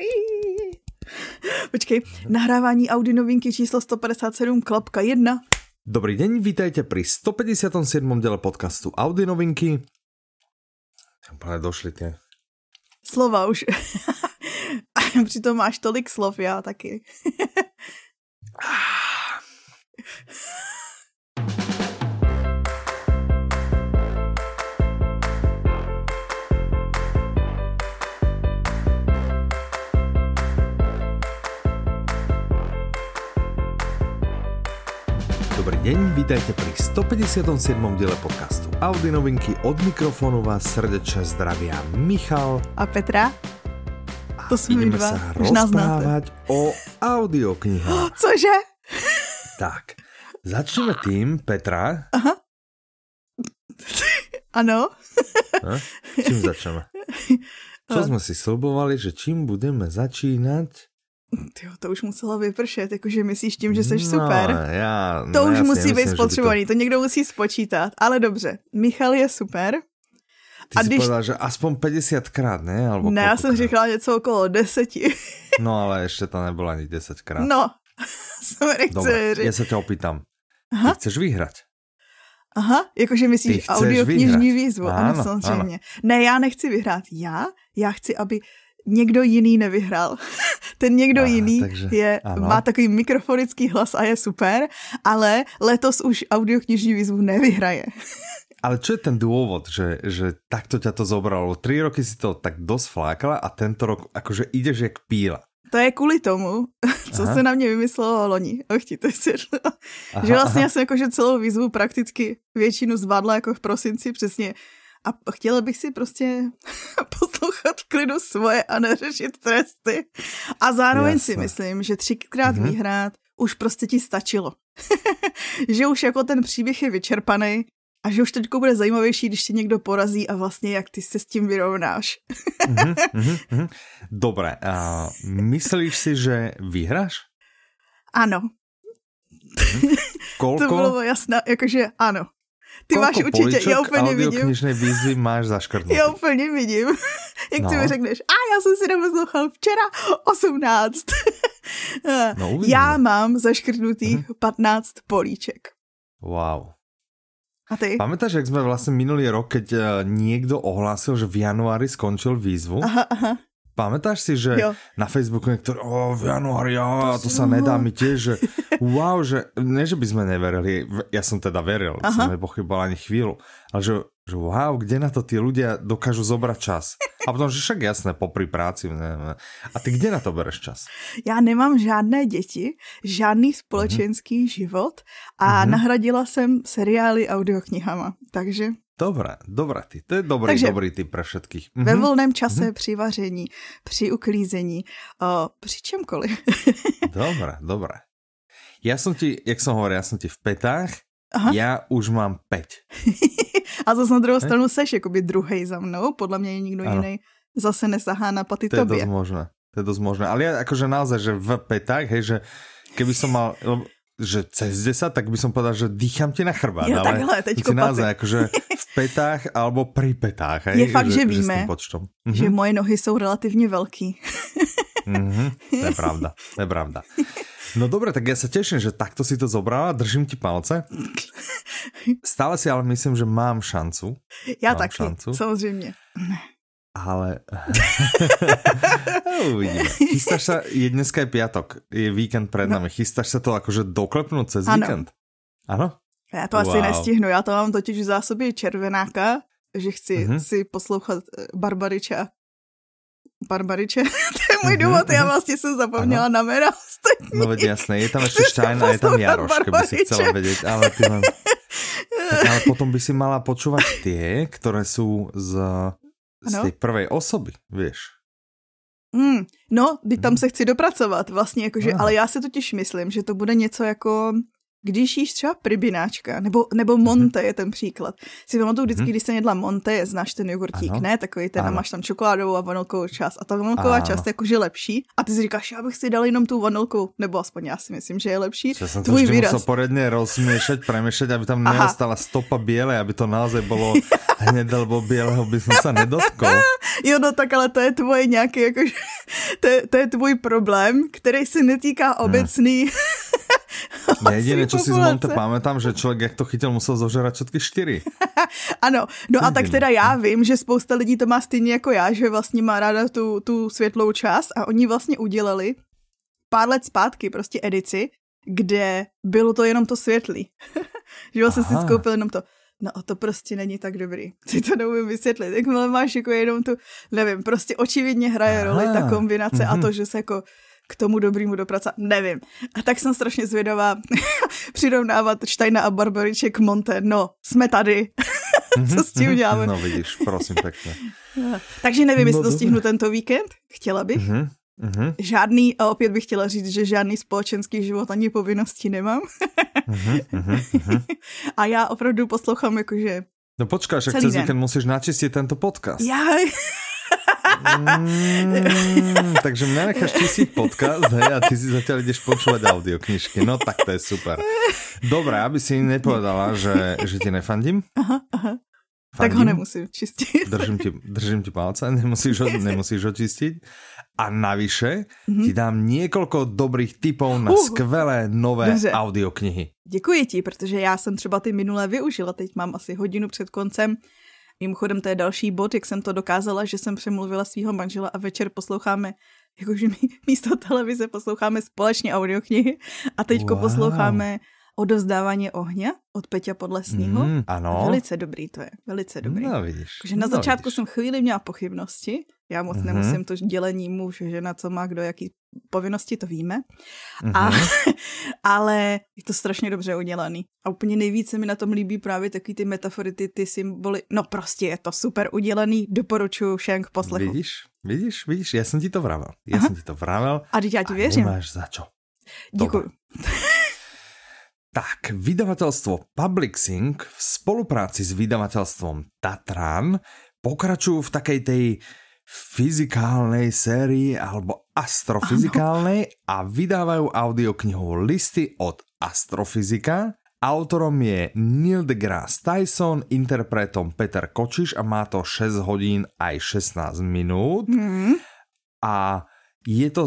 Počkej, nahrávání Audi novinky číslo 157, klapka 1. Dobrý deň, vítajte pri 157. diele podcastu Audi novinky. Úplně došli tie. Slova už. Přitom máš tolik slov, já taky. Dobrý deň, vítajte pri 157. diele podcastu Audi novinky. Od mikrofónu vás srdečne zdravia Michal. A Petra? A To jsme my ideme dva, sa rozprávať o audioknihách. Cože? tak, začneme tým, Petra. Ano? Ha? Čím začneme? Čo sme si slubovali, že čím budeme začínať? Tyjo, to už muselo vypršet, jakože myslíš tím, že jsi super. No, já, To no, už já musí být spotřebovaný, to... to někdo musí spočítat, ale dobře. Michal je super. Ty A když- povedal, že aspoň 50 krát, ne? Alebo Ne, já jsem koľkokrát? říkala něco okolo deseti. No ale ještě to nebylo ani 10 krát. No, jsem říct. ja sa ťa opýtam. Aha. Ty chceš vyhrať? Aha, jakože myslíš Ty audioknižní vyhrát. výzvu, ano, Ano, samozřejmě. Ne, já nechci vyhrát. Já? Já chci, aby někdo jiný nevyhrál. Ten někdo Aha, jiný takže je, ano. má takový mikrofonický hlas a je super, ale letos už audioknižní výzvu nevyhraje. Ale čo je ten dôvod, že, že takto ťa to zobralo? Tri roky si to tak dosť flákala a tento rok akože ideš jak píla. To je kvůli tomu, co Aha. se na mě vymyslelo loni. Och ti to. Aha, Že vlastně aha. já jsem jakože celou výzvu prakticky většinu zvládla jako v prosinci přesně. A chtěla bych si prostě poslouchat v klidu svoje a neřešit tresty. A zároveň si Jasné. myslím, že třikrát Mhm. vyhrát už prostě ti stačilo. že už jako ten příběh je vyčerpaný a že už teď bude zajímavější, když tě někdo porazí a vlastně jak ty se s tím vyrovnáš. Mhm, mhm, mhm. Dobre, a myslíš si, že vyhráš? Ano, Koľko? to bylo jasné, jakože ano. Ty koľko máš určitě, já úplně vidím. výzvy máš zaškrtnutý? Já úplně vidím, jak No. ty mi řekneš, a já jsem si neposlouchal včera 18. No, uvidíme. já mám zaškrtnutých 15 políček. Wow. A ty? Pamätáš, jak sme vlastne minulý rok, keď eh, niekto ohlásil, že v januári skončil výzvu? Aha, aha. Pamätáš si, že Jo. na Facebooku niektorí, o, v januári, a to sa nedá mi tiež, že wow, že ne, že by sme neverili, ja som teda veril, Aha. som nepochyboval ani chvíľu, ale že, že wow, kde na to tí ľudia dokážu zobrať čas? A potom, že však jasné, popri práci, ne, ne. A ty kde na to bereš čas? Já nemám žádné děti, žádný společenský život a Mhm. nahradila jsem seriály audioknihama. Takže Dobré ty, to je dobrý, Takže- dobrý typ pre všetkých. ve Mhm. volném čase, při vaření, při uklízení, o, při čemkoliv. Dobre, dobre. Ja som ti, jak som hovoril, ja som ti v petách, Aha. ja už mám 5. A zase na druhou stranu seš jakoby druhej za mnou, podle mě nikdo Ano. jiný zase nesahá na paty To je tobě. dosť možné. To je dosť možné. Ale ja akože naozaj, že v petách, hej, že keby som mal, že cez 10, tak by som povedal, že dýcham ti na chrbát. Jo, ale takhle, teďko naozaj, paty. akože v petách alebo pri petách. Hej, Je fakt, že s víme, počtom. Že Mhm, moje nohy jsou relativně velký. mhm, to je pravda, to je pravda. No dobre, tak ja sa teším, že takto si to zobrala, držím ti palce. Stále si ale myslím, že mám šancu, Já Mám taky, šancu. samozřejmě. ale... Uvidíme. Chystáš sa, je dneska je piatok, je víkend pred No. nami, chystáš sa to akože doklepnúť cez Ano. víkend? Áno? Já to asi Wow. nestihnu, já to mám totiž v zásobě červenáka, že chci Mhm. si poslouchat eh, Barbariča. Barbariče, to je můj Mhm, důvod, já mhm. vlastně jsem zapomněla na jména ostatní. No veď jasné, je tam Chceš Štajn a je tam Jaroš, keby si Barbariče? chcela vedieť, ale ty len... Tak ale potom by si mala počúvať tie, ktoré sú z, z Ano. tej prvej osoby, vieš. Hmm, no, teď tam se chci dopracovat vlastně, jakože, ale já si totiž myslím, že to bude něco jako když jíš třeba pribináčka, nebo, nebo monte je ten příklad. Si pamatuju vždycky, mm-hmm. když jsem jedla monte, znáš ten jogurtík, ano. ne? Takový ten, máš tam čokoládovou a vanilkovou část. A ta vanilková ano. část je jakože lepší. A ty si říkáš, já bych si dal jenom tu vanilku, nebo aspoň já si myslím, že je lepší. Já jsem to Tvůj vždy výraz. musel poradně rozměšať, premešať, aby tam neostala stopa bělé, aby to naozaj bylo hned, lebo bělého by som sa nedotkol. jo, no tak ale to je tvoje nějaký, jakože, to, je, to je tvůj problém, který se netýká obecný. Hmm. Jediné, čo si z Monte pamätám, že člověk, jak to chytil, musel zožerat všetky čtyři. ano, no a tak teda já vím, že spousta lidí to má stejně jako já, že vlastně má ráda tu, tu světlou část a oni vlastně udělali pár let zpátky prostě edici, kde bylo to jenom to světlý. že vlastně si skoupil jenom to. No a to prostě není tak dobrý. Si to neumím vysvětlit. Jakmile máš jako jenom tu, nevím, prostě očividně hraje Aha. roli ta kombinace mm-hmm. a to, mhm. že se jako k tomu dobrýmu dopracovat, nevím. A tak jsem strašně zvědavá přirovnávat Štajna a Barbariček Monte. No, jsme tady. Co s tím děláme? No vidíš, prosím pěkně. Takže nevím, jestli no, to stihnu tento víkend. Chtěla bych. Mm-hmm. Mm-hmm. Žádný, a opět bych chtěla říct, že žádný společenský život ani povinnosti nemám. mm-hmm, mm-hmm. A já opravdu poslouchám jakože No počkáš, jak cez víkend musíš načistit tento podcast. Já... Mm, takže mňa necháš čistiť podcast, hej, a ty si zatiaľ ideš počúvať audioknižky. No tak to je super. Dobre, aby si nepovedala, že, že ti nefandím. Aha, aha. Tak ho nemusím čistit. Držím ti, držím ti palce, nemusíš ho, nemusíš ho čistiť. A navyše mm-hmm. ti dám několik dobrých tipů na uh, skvělé nové dobře. audioknihy. Děkuji ti, protože já jsem třeba ty minulé využila. Teď mám asi hodinu před koncem Mimochodem to je další bod, jak jsem to dokázala, že jsem přemluvila svého manžela a večer posloucháme, jakože my místo televize posloucháme společně audioknihy a teďko wow. posloucháme Odozdávání ohně od Peťa Podlesního. Mm, ano. Velice dobrý to je, velice dobrý. No, vidíš. Že na no, začátku vidíš. jsem chvíli měla pochybnosti, já moc mm-hmm. nemusím to dělení muž, žena, co má kdo, jaký povinnosti, to víme. Mm-hmm. A, mhm. ale je to strašně dobře udělaný. A úplně nejvíce mi na tom líbí právě taky ty metafory, ty, ty symboly. No prostě je to super udělaný, doporučuju všem k poslechu. Vidíš, vidíš, vidíš, já jsem ti to vravel. Já Aha. jsem ti to vravel. A teď já ti věřím. A nemáš za čo. Děkuji. Tak, vydavateľstvo Publixing v spolupráci s vydavateľstvom Tatran pokračujú v takej tej fyzikálnej sérii alebo astrofyzikálnej a vydávajú audioknihu Listy od astrofyzika. Autorom je Neil deGrasse Tyson, interpretom Peter Kočiš a má to 6 hodín aj 16 minút. Mm. A je to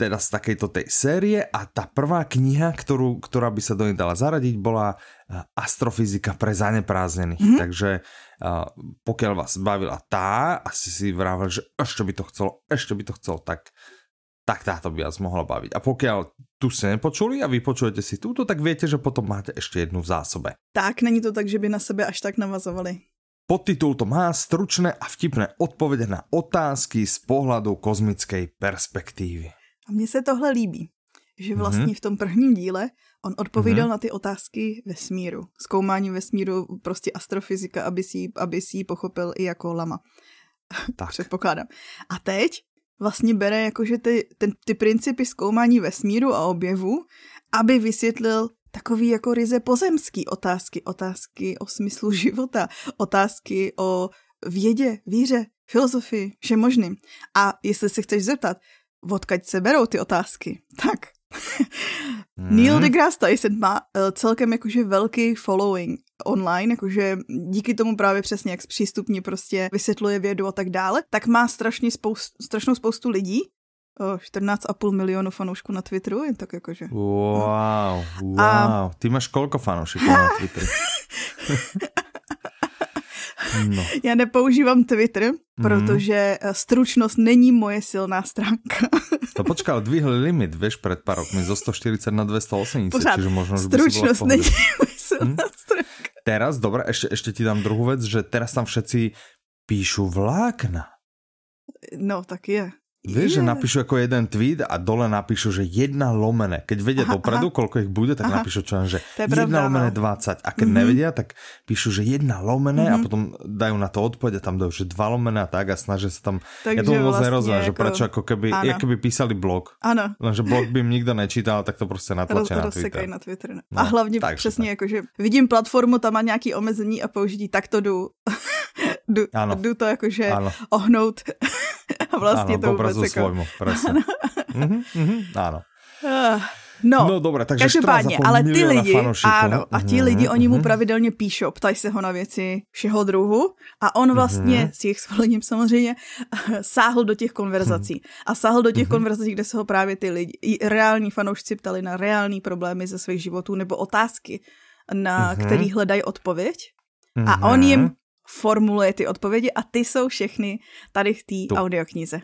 teda z takejto tej série a tá prvá kniha, ktorú, ktorá by sa do nej dala zaradiť, bola eh, Astrofyzika pre zaneprázdnených. Mm-hmm. Takže uh, pokiaľ vás bavila tá, asi si vrával, že ešte by to chcelo, ešte by to chcelo, tak, tak táto by vás mohla baviť. A pokiaľ tu ste nepočuli a vy počujete si túto, tak viete, že potom máte ešte jednu v zásobe. Tak, není to tak, že by na sebe až tak navazovali. Podtitul to má stručné a vtipné odpovede na otázky z pohľadu kozmickej perspektívy. A mně se tohle líbí, že vlastně mm-hmm. v tom prvním díle on odpovídal mm-hmm. na ty otázky vesmíru. Zkoumání vesmíru, prostě astrofyzika, aby si, aby si ji pochopil i jako lama. Tak. Předpokládám. A teď vlastně bere jakože ty, ten, ty principy zkoumání vesmíru a objevu, aby vysvětlil takový jako ryze pozemský otázky, otázky o smyslu života, otázky o vědě, víře, filozofii, všem možným. A jestli se chceš zeptat, odkaď se berou ty otázky. Tak. Hmm. Neil deGrasse Tyson má uh, celkem jakože velký following online, jakože díky tomu právě přesně, jak zpřístupně prostě vysvětluje vědu a tak dále, tak má strašně spoust, strašnou spoustu lidí, 14,5 milionu fanoušků na Twitteru, jen tak jakože. Wow, wow. A... Ty máš kolko fanoušků na Twitteru? No. Já nepoužívám Twitter, protože mm. stručnost není moje silná stránka. To počkal, dvihli limit, vieš, před pár rokmi zo 140 na 280, Pořád, čiže možno, že stručnost není moje silná hm? stránka. Teraz, dobré, ešte, ešte ti dám druhou věc, že teraz tam všetci píšu vlákna. No, tak je. Vieš, že napíšu ako jeden tweet a dole napíšu, že jedna lomené. Keď vedia aha, dopredu, aha. koľko ich bude, tak aha. napíšu čo že jedna pravda, lomené 20. A keď mm-hmm. nevedia, tak píšu, že jedna lomené mm-hmm. a potom dajú na to odpoveď a tam dajú, že dva lomené a tak a snažia sa tam... Takže ja to vôbec vlastne nerozumiem, ako... že prečo ako keby, ano. keby písali blog. Áno. Lenže blog by im nikto nečítal, tak to prostě natlačia Roz, na Twitter. na Twitter. No. A hlavně tak, přesně, jako, že vidím platformu, tam má nějaký omezení a použití, tak to jdu. jdu, jdu to jakože ohnout a vlastně ano, to vůbec jako... svojmu, presne. mm-hmm, mm-hmm, áno. Ah, no, no dobré, takže každopádně, ale ty lidi, ano, a ti mm-hmm, lidi, oni mu mm-hmm. pravidelně píšou, ptají se ho na věci všeho druhu a on vlastně mm-hmm. s jejich svolením samozřejmě sáhl do těch konverzací. Mm-hmm. A sáhl do těch mm-hmm. konverzací, kde se ho právě ty lidi, reální fanoušci ptali na reální problémy ze svých životů nebo otázky, na mm-hmm. který hledají odpověď. Mm-hmm. A on jim formuluje ty odpovědi a ty jsou všechny tady v té audioknize.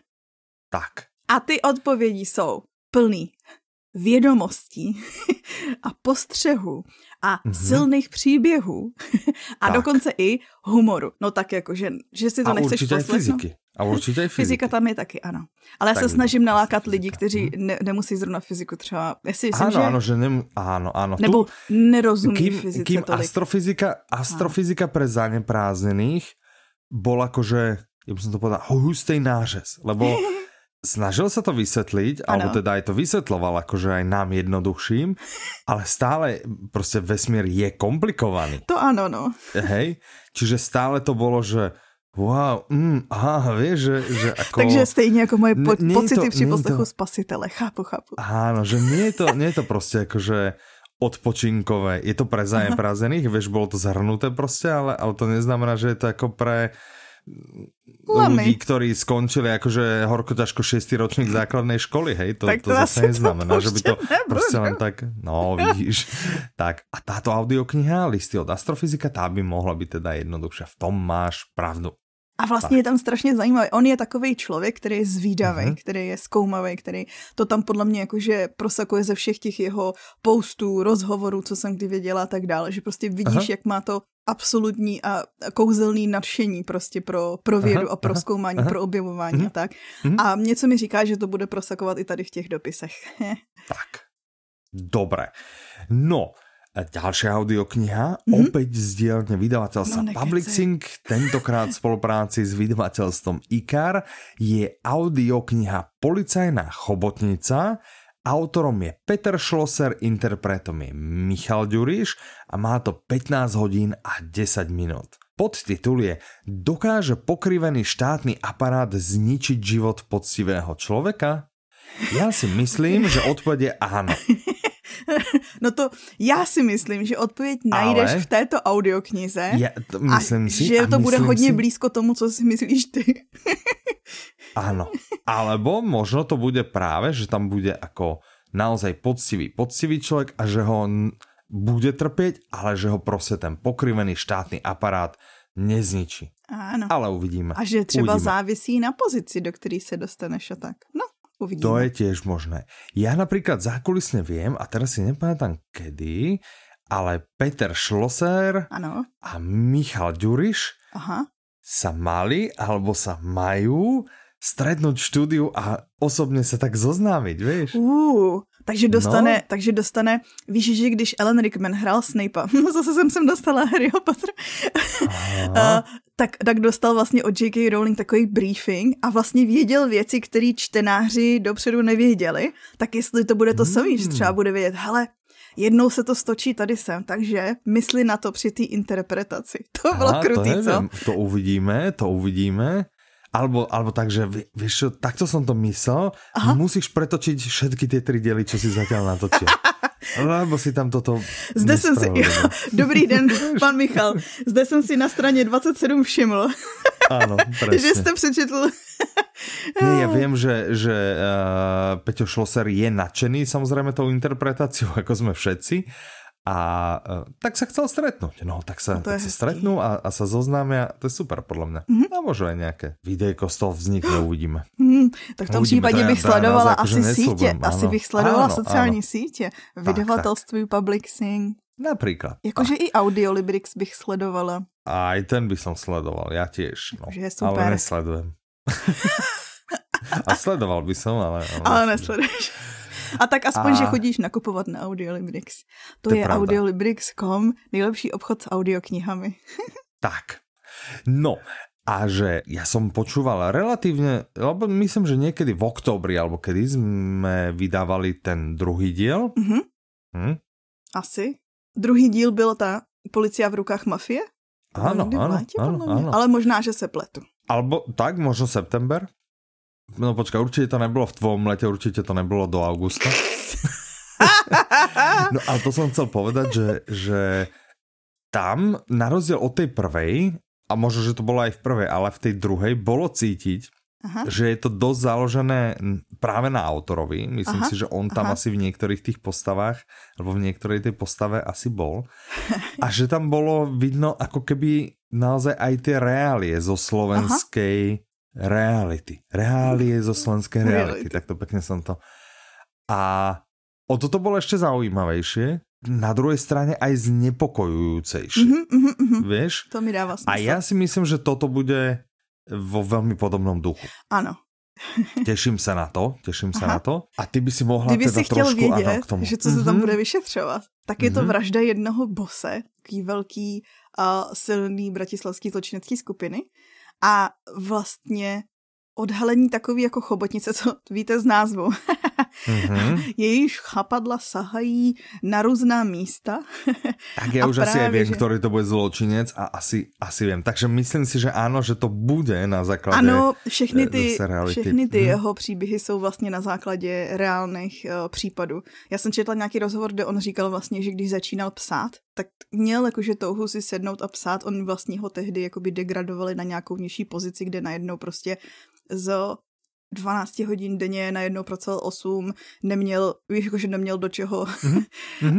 Tak. A ty odpovědi jsou plný vědomostí a postřehu a mm-hmm. silných příběhů a tak. dokonce i humoru. No tak jako, že, že si to a nechceš poslechnout. fyziky. A určitě i fyziky. Fyzika tam je taky, ano. Ale tak já se snažím nalákat fyzika. lidi, kteří mhm. ne, nemusí zrovna fyziku třeba. Já si myslím, ano, že... Ano, že nem, ano, ano. Nebo tu, nerozumí kým, fyzice kým tolik. astrofyzika, astrofyzika pre zaneprázdnených bol akože, ja by som to povedal, hustý nářez, lebo snažil sa to vysvetliť, ano. alebo teda aj to vysvetloval akože aj nám jednoduchším, ale stále prostě vesmír je komplikovaný. To ano, no. Hej, čiže stále to bolo, že Wow, mm, aha, vieš, že, že ako... Takže stejně jako moje po, nie pocity to, při poslechu to... spasitele, chápu, chápu. Áno, že nie je to, nie je to prostě akože odpočinkové, je to pre zaneprázených, vieš, bolo to zhrnuté prostě, ale, ale to neznamená, že je to jako pre Lamy. ľudí, ktorí skončili akože horko ťažko 6. ročník základnej školy, hej, to, tak to, to zase neznamená, že by to nebudú. prostě len tak, no vidíš, tak a táto audiokniha, listy od astrofyzika, tá by mohla byť teda jednoduchšia, v tom máš pravdu. A vlastně tak. je tam strašně zajímavý. On je takový člověk, který je zvídavý, uh-huh. který je zkoumavý, který to tam podle mě jakože prosakuje ze všech těch jeho postů, rozhovorů, co jsem kdy věděla a tak dále. Že prostě vidíš, uh-huh. jak má to absolutní a kouzelný nadšení prostě pro, pro vědu aha, a pro aha, zkoumání, aha. pro objevování uh-huh. a tak. Uh-huh. A něco mi říká, že to bude prosakovat i tady v těch dopisech. tak, dobré. No, Ďalšia audiokniha, mm-hmm. opäť z dielne vydavateľstva no, Publixing, tentokrát v spolupráci s vydavateľstvom IKAR, je audiokniha Policajná chobotnica, autorom je Peter Schlosser, interpretom je Michal Ďuriš a má to 15 hodín a 10 minút. Podtitul je Dokáže pokrivený štátny aparát zničiť život poctivého človeka? Ja si myslím, že odpoveď je áno. No to já si myslím, že odpověď najdeš Ale... v této audioknize. Ja, to myslím a si. Že a to bude hodně si... blízko tomu, co si myslíš ty. Áno. Alebo možno to bude práve, že tam bude ako naozaj poctivý, poctivý človek a že ho bude trpieť, ale že ho prostě ten pokrivený štátny aparát nezničí. Áno. Ale uvidíme. A že třeba uvidíme. závisí na pozici, do který se dostaneš a tak. No, Uvidíme. To je tiež možné. Ja napríklad zákulisne viem, a teraz si nepamätám kedy, ale Peter Schlosser ano. a Michal Ďuriš Aha. sa mali alebo sa majú stretnúť v štúdiu a osobně se tak zoznámit, víš? Uh, takže dostane, no. takže dostane, víš, že když Ellen Rickman hrál Snape'a, zase jsem sem dostala Harryho Potter, uh, tak, tak dostal vlastně od J.K. Rowling takový briefing a vlastně věděl věci, které čtenáři dopředu nevěděli, tak jestli to bude to hmm. samý, že třeba bude vědět, hele, jednou se to stočí tady sem, takže mysli na to při té interpretaci. To bylo Aha, krutý, to co? To uvidíme, to uvidíme. Alebo, alebo tak, že vieš čo, takto som to myslel, Aha. musíš pretočiť všetky tie tri diely, čo si zatiaľ natočil. Lebo si tam toto Zde jsem si, jo, dobrý den, pan Michal. Zde jsem si na straně 27 všiml. Áno, presne. že jste přečetl. Nie, ja viem, že, že uh, Peťo Šloser je nadšený samozrejme tou interpretáciou, ako sme všetci, a uh, tak sa chcel stretnúť. No, tak sa, no tak sa stretnú a, a sa zoznámia. To je super podľa mňa. Mm-hmm. A možno aj nejaké videjko z toho vznikne, uvidíme. Mm, tak v tom uvidíme, případě bych sledovala asi sítě. Ano. Asi bych sledovala sociální sítě. Vydavatelství Publixing. Napríklad. Jakože i Audiolibrix bych sledovala. Aj ten by som sledoval, ja tiež. No. je super. Ale nesledujem. A sledoval by som, ale... Ale, ale nesleduješ. A tak aspoň, a... že chodíš nakupovat na Audiolibrix. To, to je, audiolibrix.com, nejlepší obchod s audioknihami. tak. No, a že ja som počúval relatívne, lebo myslím, že niekedy v oktobri, alebo kedy sme vydávali ten druhý diel. Mm-hmm. Hm? Asi. Druhý díl byl ta policia v rukách mafie? Áno, áno, áno, áno. Ale možná, že se pletu. Alebo tak, možno september? No počkaj, určite to nebylo v tvojom lete, určite to nebylo do augusta. no ale to som chcel povedať, že, že tam, na rozdiel od tej prvej, a možno, že to bolo aj v prvej, ale v tej druhej bolo cítiť, Aha. že je to dosť založené práve na autorovi. Myslím Aha. si, že on tam Aha. asi v niektorých tých postavách, alebo v niektorej tej postave asi bol. A že tam bolo vidno ako keby naozaj aj tie reálie zo slovenskej Aha. Reality. Reálie zo slovenskej reality. reality. Tak to pekne som to... A o toto bolo ešte zaujímavejšie, na druhej strane aj znepokojujúcejšie. Mm-hmm, mm-hmm, Vieš? To mi dáva smysl. A ja si myslím, že toto bude vo veľmi podobnom duchu. Ano. Těším se na to, těším se na to. A ty by si mohla Kdyby teda si chtěl trošku, vědět, ano, k tomu. že co se tam mhm. bude vyšetřovat, tak je to mm-hmm. vražda jednoho bose, taký velký a silný bratislavský zločinecký skupiny. A vlastně odhalení takový jako chobotnice, co víte z názvu. mm-hmm. Jejíž chapadla sahají na různá místa. tak já už asi vím, že... který to bude zločinec a asi, asi vím. Takže myslím si, že ano, že to bude na základě Ano, všechny eh, ty, všechny ty mm. jeho příběhy jsou vlastně na základě reálných uh, případů. Já jsem četla nějaký rozhovor, kde on říkal vlastně, že když začínal psát, tak měl jakože touhu si sednout a psát, on vlastně ho tehdy jakoby degradovali na nějakou nižší pozici, kde najednou prostě z 12 hodin denně na jednou pracoval 8, neměl, víš, jako, že neměl do čeho mm-hmm.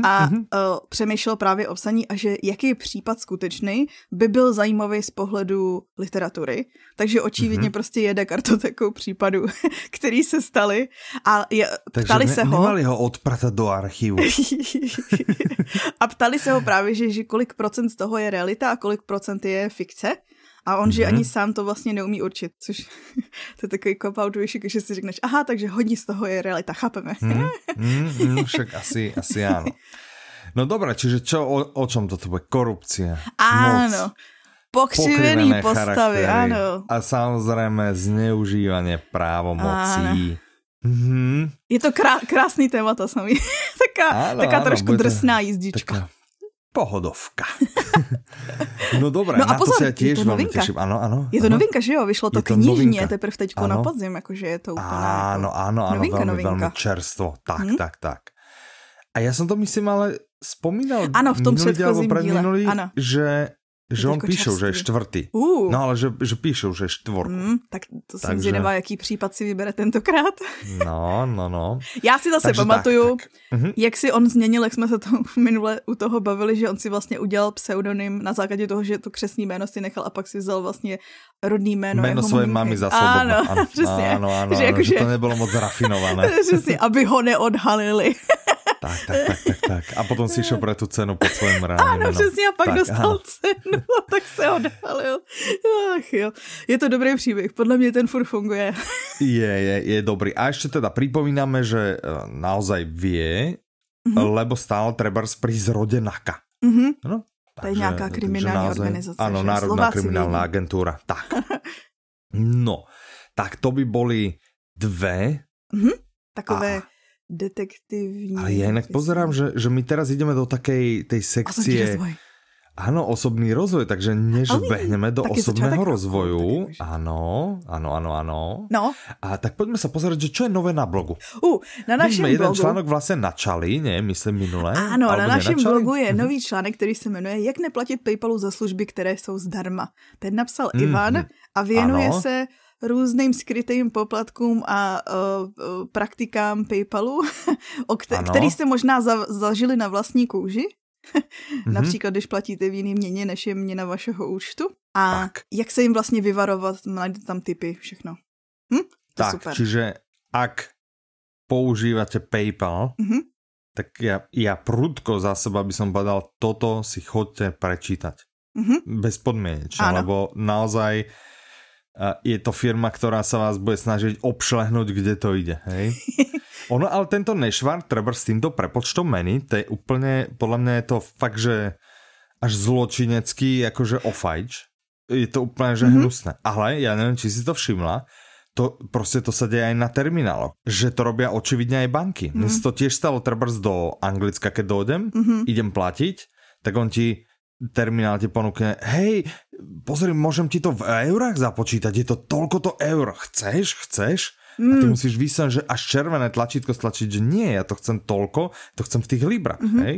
a mm-hmm. Uh, přemýšlel právě o psaní a že jaký případ skutečný by byl zajímavý z pohledu literatury. Takže očividně mm-hmm. prostě jede kartotekou případů, který se staly a je, Takže ptali ne, se ho... nemali ho odpratat do archivu. a ptali se ho právě, že, že kolik procent z toho je realita a kolik procent je fikce. A on, mm-hmm. že ani sám to vlastně neumí určit, což to je takový cop-out že si řekneš, aha, takže hodně z toho je realita, chápeme. mm, mm, mm, však asi, asi áno. No dobré, čiže čo, o, o čom toto bude? Korupcia, Áno. Moc, pokřivený postavy, áno. A samozrejme zneužívanie právomocí. Mm-hmm. Je to krá, krásný téma, to samý. taká, áno, taká áno, trošku drsná jízdička. Taká pohodovka. no dobré, no a na pozor, to se já těž velmi těším. Ano, ano. Je to ano. novinka, že jo? Vyšlo to, to knižně teprve teďko na podzim, jakože je to úplně Ano, jako... ano, ano, novinka, velmi, novinka. velmi čerstvo. Tak, hmm? tak, tak. A já jsem to myslím ale vzpomínal ano, v tom předchozím díle. Ano. že že on píšou, že je čtvrtý. Uh. No ale že, že píšou, že je čtvorku. Mm, tak to jsem Takže... zvědavá, jaký případ si vybere tentokrát. No, no, no. Já si zase Takže pamatuju, tak, tak. Uh-huh. jak si on změnil, jak jsme se to minule u toho bavili, že on si vlastně udělal pseudonym na základě toho, že to křesní jméno si nechal a pak si vzal vlastně rodný jméno. Jméno své mamy za svobodno. Ano, ano, přesně. Ano, ano, že, jako, že, že to nebylo moc rafinované. přesně, aby ho neodhalili. Tak, tak, tak, tak, tak. A potom si šel pro tu cenu pod svým reálným Ano, přesně, a pak tak, dostal ano. cenu, a tak se odhalil. Ach jo, je to dobrý příběh, podle mě ten furt funguje. Je, je, je dobrý. A ještě teda připomínáme, že eh, naozaj vie, mm-hmm. lebo stále treba prísť rode NAKA. Mm-hmm. No, to je nějaká kriminální naozaj, organizace. Ano, Národná kriminální agentura. Tak. No, tak to by boli dve. Mm-hmm. Takové... A detektivní. Ale ja inak pozerám, že, že my teraz ideme do takej tej sekcie... Áno, osobný rozvoj, takže než Ale behneme do osobného rozvoju, áno, áno, áno, áno. No. A tak poďme sa pozerať, že čo je nové na blogu. Uh, na našem My jeden blogu... článok vlastně načali, ne, myslím minule. Ano, na našem nenačali? blogu je nový článek, který se jmenuje Jak neplatit Paypalu za služby, které jsou zdarma. Ten napsal mm, Ivan a věnuje ano. se různým skrytým poplatkům a uh, praktikám PayPalu, o kter- který jste možná za- zažili na vlastní kůži. mm-hmm. Například, když platíte v jiný měně, než je měna vašeho účtu. A tak. jak se jim vlastně vyvarovat, najdete tam typy, všechno. Hm? To tak, super. čiže ak používáte PayPal, mm-hmm. tak ja, ja prudko za seba by som povedal, toto si chodte prečítať. Mm-hmm. Bezpodmienečne, lebo naozaj je to firma, ktorá sa vás bude snažiť obšlehnúť, kde to ide, hej? Ono, ale tento nešvar, treba s týmto prepočtom meny, to je úplne, podľa mňa je to fakt, že až zločinecký, akože ofajč. Je to úplne, že mm -hmm. hnusné. Ale ja neviem, či si to všimla, to prostě to sa deje aj na termináloch. Že to robia očividne aj banky. Mm. Mne to tiež stalo trebárs do Anglicka, keď dojdem, mm -hmm. idem platiť, tak on ti terminál ti ponúkne, hej, pozri, môžem ti to v eurách započítať, je to toľko to eur, chceš, chceš? Mm. A ty musíš vysať, že až červené tlačítko stlačiť, že nie, ja to chcem toľko, to chcem v tých librách, mm -hmm. hej?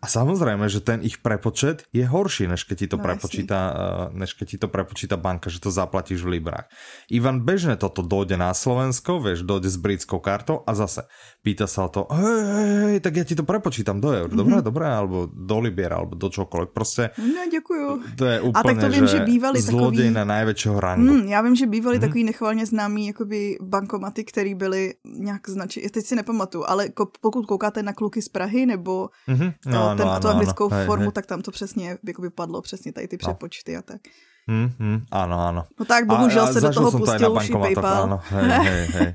A samozrejme, že ten ich prepočet je horší, než keď ti to, no, prepočíta, uh, než keď ti to prepočíta banka, že to zaplatíš v librách. Ivan bežne toto dojde na Slovensko, vieš, dojde s britskou kartou a zase pýta sa o to, hej, hej, hej, tak ja ti to prepočítam do eur, dobré, mm-hmm. dobré, alebo do libier, alebo do čokoľvek, prostě. No, děkuju. To je úplně, a tak to vím, že, že bývali zlodej takový... na najväčšieho rangu. Mm, já vím, že bývali mm-hmm. takový nechvalně známý jakoby bankomaty, který byly nějak značí, teď si nepamatuju, ale pokud koukáte na kluky z Prahy, nebo mm-hmm. no, ten, no, tu anglickou no, formu, hej, tak tam to přesně jako by padlo, přesně tady ty no. přepočty a tak. Hmm, hmm, ano, ano. No tak bohužel a, se do toho pustil už i PayPal. Áno, hej, hej, hej.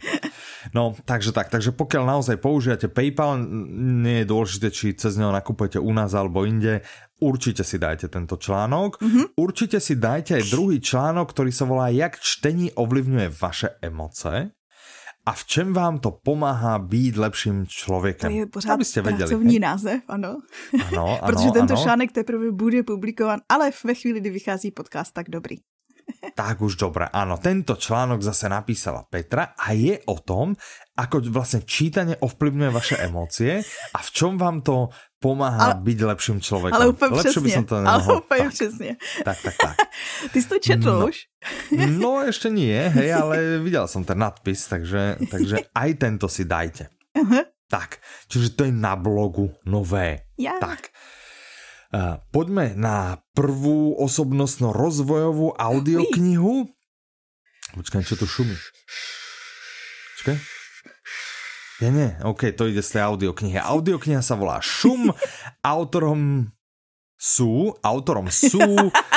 No, takže tak, takže pokiaľ naozaj použijete PayPal, nie je dôležité, či cez neho nakupujete u nás alebo inde, určite si dajte tento článok. Mm -hmm. Určite si dajte aj druhý článok, ktorý sa volá Jak čtení ovlivňuje vaše emoce a v čem vám to pomáhá být lepším člověkem? To je pořád Abyste věděli, pracovní hej? název, ano. ano, ano Protože tento ano. článek teprve bude publikovan, ale ve chvíli, kdy vychází podcast, tak dobrý. tak už dobré, áno. Tento článok zase napísala Petra a je o tom, ako vlastne čítanie ovplyvňuje vaše emócie a v čom vám to pomáhá ale, byť lepším člověkem. Ale úplně Lepšie přesně. By som to nemohol. Ale úplně tak, přesně. Tak, tak, tak. Ty jsi to četl no, už? no, ještě nie, hej, ale viděl jsem ten nadpis, takže, takže aj tento si dajte. Uh -huh. Tak, čiže to je na blogu nové. Yeah. Tak. Uh, poďme na prvú osobnostno-rozvojovú audioknihu. Počkaj, čo tu šumí? Počkaj. Ja nie, ok, to ide z tej audioknihy. Audiokniha sa volá Šum, autorom sú, autorom sú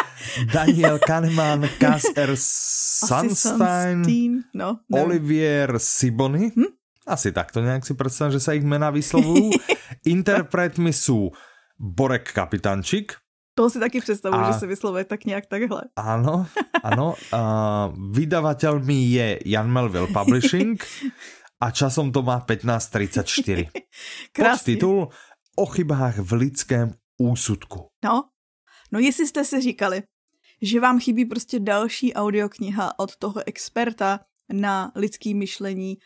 Daniel Kahneman, Cass R. Sunstein, no, no. Olivier Sibony. Hm? Asi takto nejak si predstavím, že sa ich mená vyslovujú. Interpretmi sú Borek Kapitančík. To si taky představuji, a... že se vyslovuje tak nějak takhle. Ano, ano. Uh, vydavatelmi je Jan Melville Publishing a časom to má 15.34. Podtitul O chybách v lidském úsudku. No, no jestli jste si říkali, že vám chybí prostě další audiokniha od toho experta na lidský myšlení,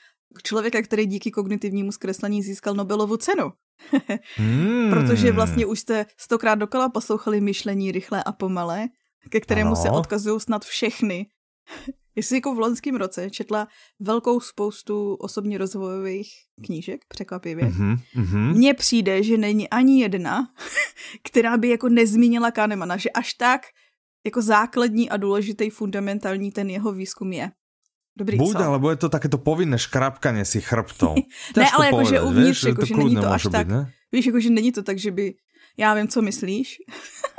člověka, který díky kognitivnímu zkreslení získal Nobelovu cenu. hmm. Protože vlastně už jste stokrát dokola poslouchali myšlení rychlé a pomalé, ke kterému ano. se odkazují snad všechny Jestli jako v loňském roce četla velkou spoustu osobně rozvojových knížek, překvapivě, mm-hmm, mně přijde, že není ani jedna, která by jako nezmínila Kahnemana, že až tak jako základní a důležitý fundamentální ten jeho výzkum je. Dobrý, Buď, co? alebo je to takéto povinné škrapkanie si chrbtou. ne, ale jakože uvnitř, jakože není to až tak. Ne? Víš, jakože není to tak, že by, já vím, co myslíš.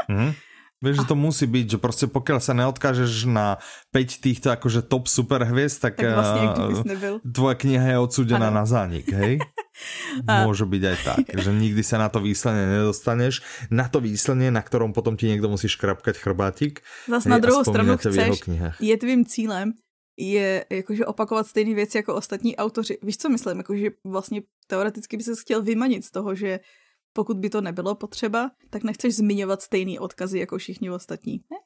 mm-hmm. Vieš, že to musí byť, že prostě pokiaľ sa neodkážeš na 5 týchto akože top super hviezd, tak, tak vlastne, uh, tvoja kniha je odsúdená ano. na zánik, hej? Môže byť aj tak, že nikdy sa na to výslenie nedostaneš, na to výslenie, na ktorom potom ti niekto musí škrapkať chrbátik. Zas na druhou stranu chceš, je tvým cílem, je jakože opakovat stejné věci jako ostatní autoři. Víš, co myslím? Jakože vlastně teoreticky by se chtěl vymanit z toho, že pokud by to nebylo potřeba, tak nechceš zmiňovat stejný odkazy jako všichni ostatní. Ne?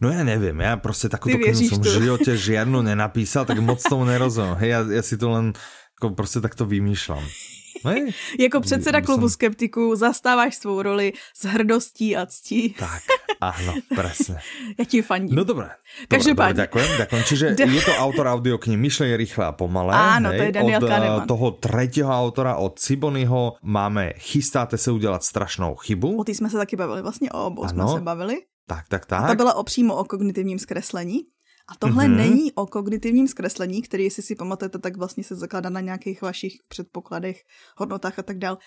No ja neviem, ja prostě takovou knihu som v živote žiadnu nenapísal, tak moc tomu nerozumím. Hej, ja, ja si to len ako prostě takto vymýšľam. Hej. jako předseda klubu som... skeptiků zastáváš svou roli s hrdostí a ctí. Tak, áno, presne. ja ti fandím. No dobré. Každopádně. Ďakujem, ďakujem. Čiže je to autor audioknihy Myšlenie rýchle a pomalé. Áno, hej, to je Daniel Od eh, Kahneman. toho tretieho autora, od Cibonyho, máme Chystáte se udělat strašnou chybu. O ty jsme se taky bavili, vlastně o obou jsme se bavili. Tak, tak, tak. A to byla opřímo o kognitivním zkreslení. A tohle mm-hmm. není o kognitivním zkreslení, který, jestli si pamatujete, tak vlastně se zakládá na nějakých vašich předpokladech, hodnotách a tak dál.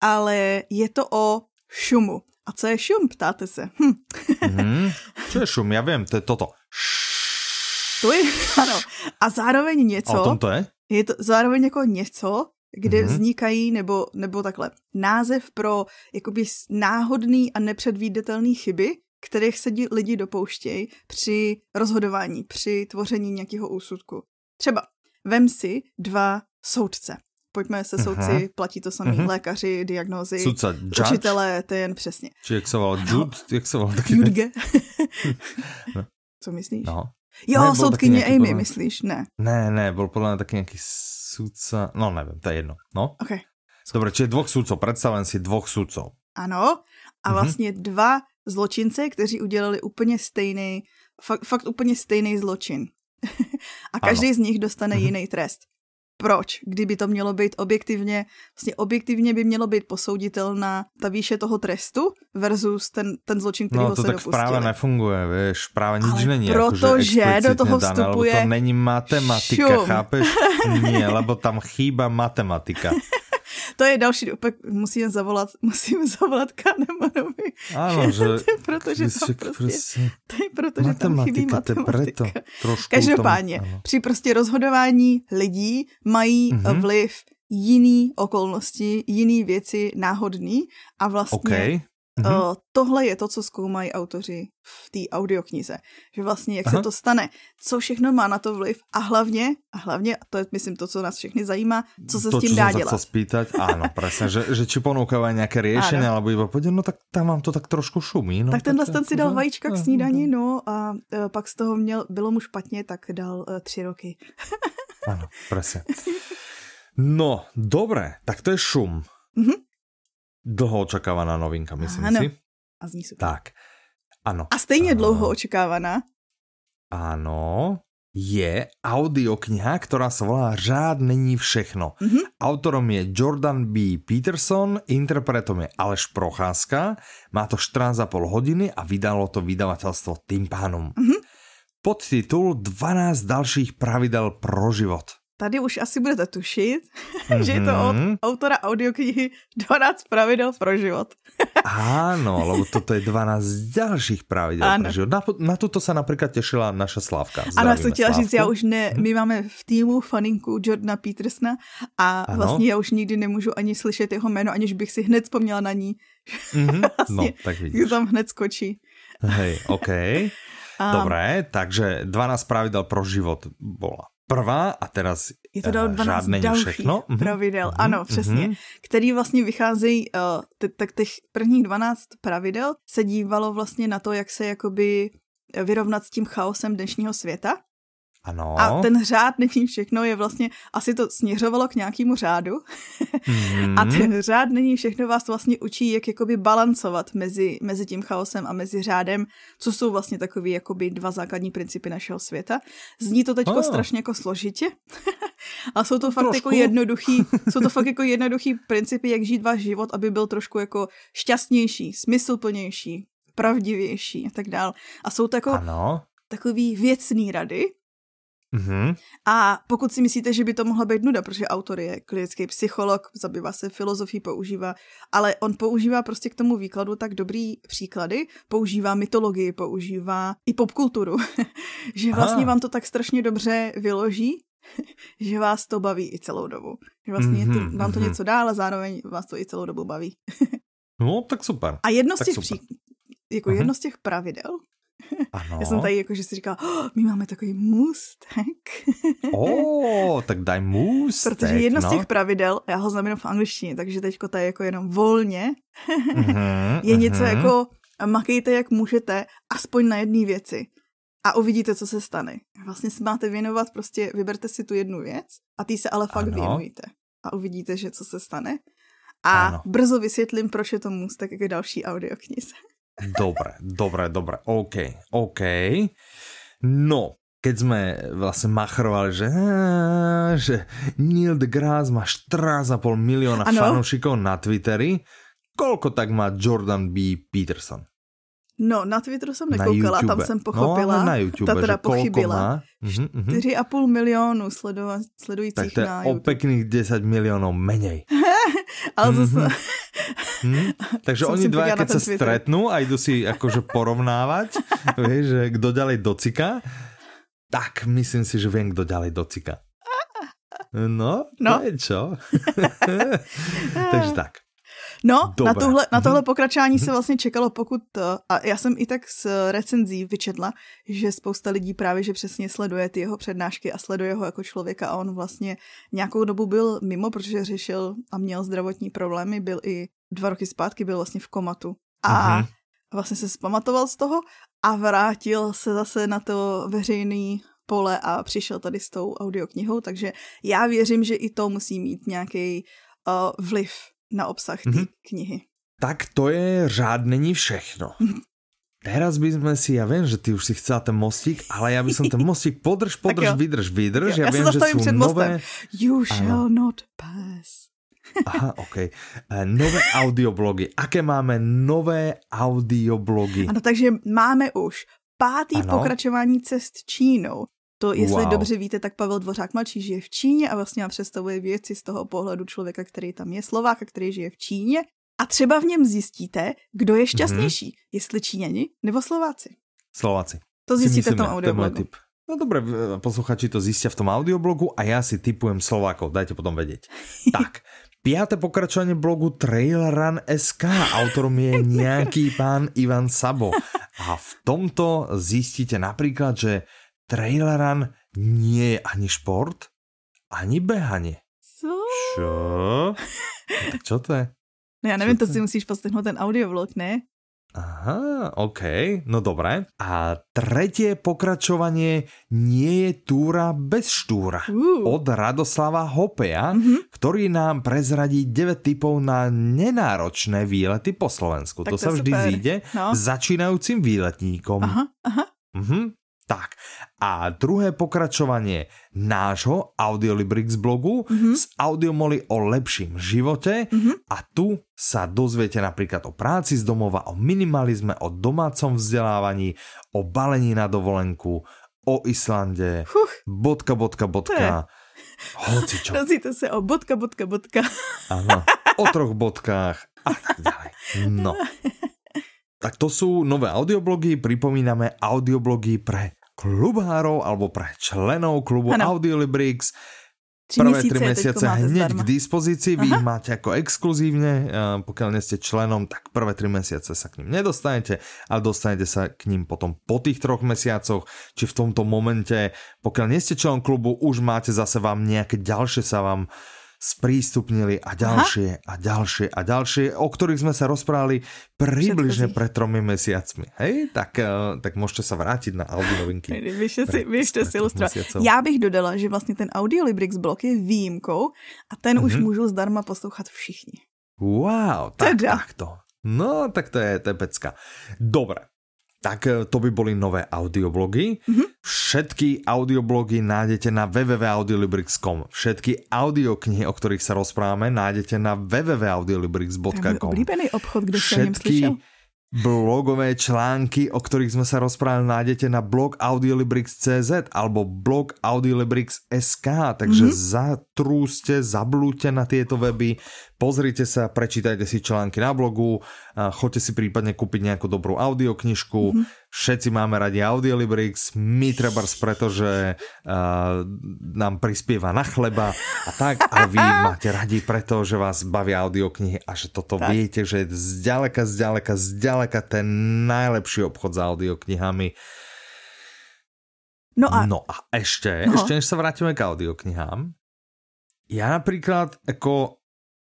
Ale je to o šumu. A co je šum, ptáte se? Hm. mm-hmm. Co je šum? Já vím, to je toto. To je, ano. A zároveň něco... A o tom to je? Je to zároveň jako něco, kde mm-hmm. vznikají, nebo, nebo takhle, název pro jakoby náhodný a nepředvídatelný chyby, kterých se lidi dopouštějí při rozhodování, při tvoření nějakého úsudku. Třeba vem si dva soudce. Pojďme se soudci, uh-huh. platí to samý, uh-huh. lékaři, diagnózy, Sudca, učitelé, to jen přesně. Či jak se volal, Jude, jak se volal taky? Judge. no. Co myslíš? No. Jo, ne, soudkyně Amy, podle... myslíš? Ne. Ne, ne, byl podle mě taky nějaký sudca, no nevím, to je jedno. No. Okay. Dobre, čiže dvoch sudcov, představím si dvoch sudcov. Ano, a uh-huh. vlastně dva zločince, kteří udělali úplně stejný, fakt, fakt úplně stejný zločin. a každý ano. z nich dostane uh-huh. jiný trest proč, kdyby to mělo být objektivně, vlastně objektivně by mělo být posouditelná ta výše toho trestu versus ten, ten zločin, který no, to se tak dopustili. práve nefunguje, víš, práve nič Ale není. Protože jako, do toho dané, vstupuje... to není matematika, šum. chápeš? Nie, lebo tam chýba matematika. To je další, opak musíme zavolat, musíme zavolat Kahnemanovi. Ano, že... to je proto, že tam prostě, to je proto, že tam chybí matematika. Trošku Každopádně, tom, při prostě rozhodování lidí mají mm-hmm. vliv jiný okolnosti, jiný věci náhodný a vlastně okay. Mm-hmm. Uh, tohle je to, co zkoumají autoři v té audioknize. Že vlastně, jak Aha. se to stane, co všechno má na to vliv a hlavně, a hlavně, a to je myslím to, co nás všechny zajímá, co se to, s tím dá dělat. To, spýtať, áno, presne, že, že či ponúkajú nějaké řešení, alebo iba pôjde, no tak tam vám to tak trošku šumí. No, tak tenhle ten si dal vajíčka k snídaní, no a uh, pak z toho měl, bylo mu špatně, tak dal uh, tři roky. Áno, presne. No, dobré, tak to je šum. Mm-hmm. Dlho očekávaná novinka, myslím ano. si. A zní super. Tak, ano. A stejně dlouho očekávaná. Ano, je audiokniha, ktorá sa volá Řád není všechno. Mm-hmm. Autorom je Jordan B. Peterson, interpretom je Aleš Procházka, má to 14,5 hodiny a vydalo to vydavateľstvo Tympanum. Mm-hmm. Podtitul 12 dalších pravidel pro život. Tady už asi budete tušit, mm-hmm. že je to od mhm. autora audioknihy 12 pravidel pro život. Áno, lebo toto je 12 ďalších pravidel ano. pro život. Na, na toto se například těšila naša Slávka. Ano, jsem chtěla říct, já už ne, my máme v týmu faninku Jordana Petersna a ano. vlastně já už nikdy nemůžu ani slyšet jeho jméno, aniž bych si hned vzpomněla na ní. Mm-hmm. vlastně, no, tak vidíš. tam hned skočí. Hej, OK. Dobré, takže 12 pravidel pro život bola prvá a teraz je to dal 12 dalších všechno. Mhm, pravidel, mm-hmm. ano, přesně, mm-hmm. který vlastně vycházejí, uh, tak těch prvních 12 pravidel se dívalo vlastně na to, jak se jakoby vyrovnat s tím chaosem dnešního světa ano. A ten řád není všechno, je vlastně, asi to směřovalo k nějakému řádu. Mm. a ten řád není všechno vás vlastně učí, jak jakoby balancovat mezi, mezi tím chaosem a mezi řádem, co jsou vlastně takový jakoby dva základní principy našeho světa. Zní to teďko oh. strašně jako složitě, a jsou to fakt trošku. jako jednoduchý, jsou to fakt jako jednoduchý principy, jak žít váš život, aby byl trošku jako šťastnější, smysluplnější, pravdivější a tak dál. A jsou to jako ano. takový věcný rady, Mm-hmm. A pokud si myslíte, že by to mohla být nuda, protože autor je klinický psycholog, zabývá se filozofií, používá, ale on používá prostě k tomu výkladu tak dobrý příklady, používá mytologii, používá i popkulturu, že vlastně Aha. vám to tak strašně dobře vyloží, že vás to baví i celou dobu. Že vlastně mm-hmm, to, vám to mm-hmm. něco dá, ale zároveň vás to i celou dobu baví. no, tak super. A jedno tak z těch pří, jako uh-huh. jedno z těch pravidel ano. Já jsem tady jako, že si říkala, oh, my máme takový můstek. oh, tak daj můstek. Protože jedno no. z těch pravidel, já ho znamenám v angličtině, takže teďko je jako jenom volně, mm-hmm, je něco mm-hmm. jako makejte jak můžete, aspoň na jedné věci a uvidíte, co se stane. Vlastně si máte věnovat, prostě vyberte si tu jednu věc a ty se ale fakt ano. věnujte a uvidíte, že co se stane. A ano. brzo vysvětlím, proč je to můstek jako další audioknize. Dobre, dobre, dobre, OK, OK. No, keď sme vlastne machrovali, že, že Neil deGrasse má 14,5 milióna fanúšikov na Twitteri, koľko tak má Jordan B. Peterson? No, na Twitteru jsem nekoukala, tam jsem no, pochopila. No, na YouTube, ta teda pochybila. Mm -hmm, 4,5 milionu sledova, sledujících tak to je na YouTube. o pekných 10 milionů menej. Ale zase... Mm -hmm. Takže oni dva, keď sa stretnú a idú si akože porovnávať, vieš, že kdo ďalej docika, tak myslím si, že vím, kdo ďalej docika. No, no. to je čo. Takže tak. No, na tohle, na tohle pokračování se vlastně čekalo, pokud, a já jsem i tak z recenzí vyčetla, že spousta lidí právě, že přesně sleduje ty jeho přednášky a sleduje ho jako člověka a on vlastně nějakou dobu byl mimo, protože řešil a měl zdravotní problémy, byl i dva roky zpátky, byl vlastně v komatu. A uh-huh. vlastně se zpamatoval z toho a vrátil se zase na to veřejný pole a přišel tady s tou audioknihou, takže já věřím, že i to musí mít nějaký uh, vliv na obsah té mm-hmm. knihy. Tak to je řád není všechno. Teraz by sme si, ja viem, že ty už si chcela ten mostík, ale ja by som ten mostík podrž, podrž, vydrž, vydrž. Jo, ja, ja viem, že sú nové... You shall ano. not pass. Aha, ok. Nové audioblogy. Aké máme nové audioblogy? Ano, takže máme už pátý ano. pokračování cest Čínou. To, jestli wow. dobře víte, tak Pavel Dvořák mladší žije v Číně a vlastně představuje věci z toho pohledu člověka, který tam je Slovák a který žije v Číně. A třeba v něm zjistíte, kdo je šťastnější, mm-hmm. jestli Číňani nebo Slováci. Slováci. To zjistíte v tom audioblogu. No dobré, posluchači to zjistia v tom audioblogu a já si typujem Slovákov, dajte potom vědět. tak, Piaté pokračovanie blogu Trail Run SK. Autorom je nejaký pán Ivan Sabo. A v tomto zistíte napríklad, že Trail Run nie je ani šport, ani behanie. Co? Čo? Tak čo to je? No já nevím, to si musíš poslechnout ten audiovlog, ne? Aha, OK, no dobré. A tretie pokračovanie nie je túra bez štúra. Uh. Od Radoslava Hopeja, uh-huh. ktorý nám prezradí 9 typov na nenáročné výlety po Slovensku. Tak to, to sa vždy super. zíde no. začínajúcim výletníkom. Aha, aha. Uh-huh. Tak a druhé pokračovanie nášho Audiolibrix blogu mm-hmm. z Audiomoly o lepším živote mm-hmm. a tu sa dozviete napríklad o práci z domova, o minimalizme, o domácom vzdelávaní, o balení na dovolenku, o Islande, uh. bodka, bodka, bodka, hoci čo. Dozvíte se o bodka, bodka, bodka. Áno, o troch bodkách a tak ďalej. No. Tak to sú nové audioblogy, pripomíname audioblogy pre klubárov alebo pre členov klubu ano. Audiolibrix. Prvé tři mesiace hneď k dispozícii, vy ich máte ako exkluzívne, pokiaľ nie ste členom, tak prvé tri mesiace sa k ním nedostanete, ale dostanete sa k ním potom po tých troch mesiacoch, či v tomto momente, pokiaľ nie ste členom klubu, už máte zase vám nejaké ďalšie sa vám uh, sprístupnili a ďalšie Aha. a ďalšie a ďalšie, o ktorých sme sa rozprávali približne pred tromi mesiacmi. Hej, tak, uh, tak môžete sa vrátiť na audio novinky. Vyšte si, si Já bych dodala, že vlastně ten Audiolibrix blok je výjimkou a ten mm -hmm. už mhm. můžou zdarma poslouchat všichni. Wow, tak, teda. takto. No, tak to je, to je pecka. Dobre, tak eh, to by boli nové audioblogy. Mm-hmm. Všetky audioblogy nájdete na www.audiolibrix.com. Všetky audioknihy, o ktorých sa rozprávame, nájdete na www.audiolibrix.com. To je obchod, kde Všetky... slyšel blogové články, o ktorých sme sa rozprávali, nájdete na blog Audiolibrix.cz alebo blog Audiolibrix.sk, takže mm-hmm. zatrúste, zablúďte na tieto weby, pozrite sa, prečítajte si články na blogu, choďte si prípadne kúpiť nejakú dobrú audioknižku, mm-hmm Všetci máme radi Audiolibrix, my trebárs, pretože uh, nám prispieva na chleba a tak, a vy máte radi preto, že vás bavia audioknihy a že toto tak. viete, že je zďaleka, zďaleka, zďaleka ten najlepší obchod s audioknihami. No a, no a ešte, no. ešte než sa vrátime k audioknihám, ja napríklad ako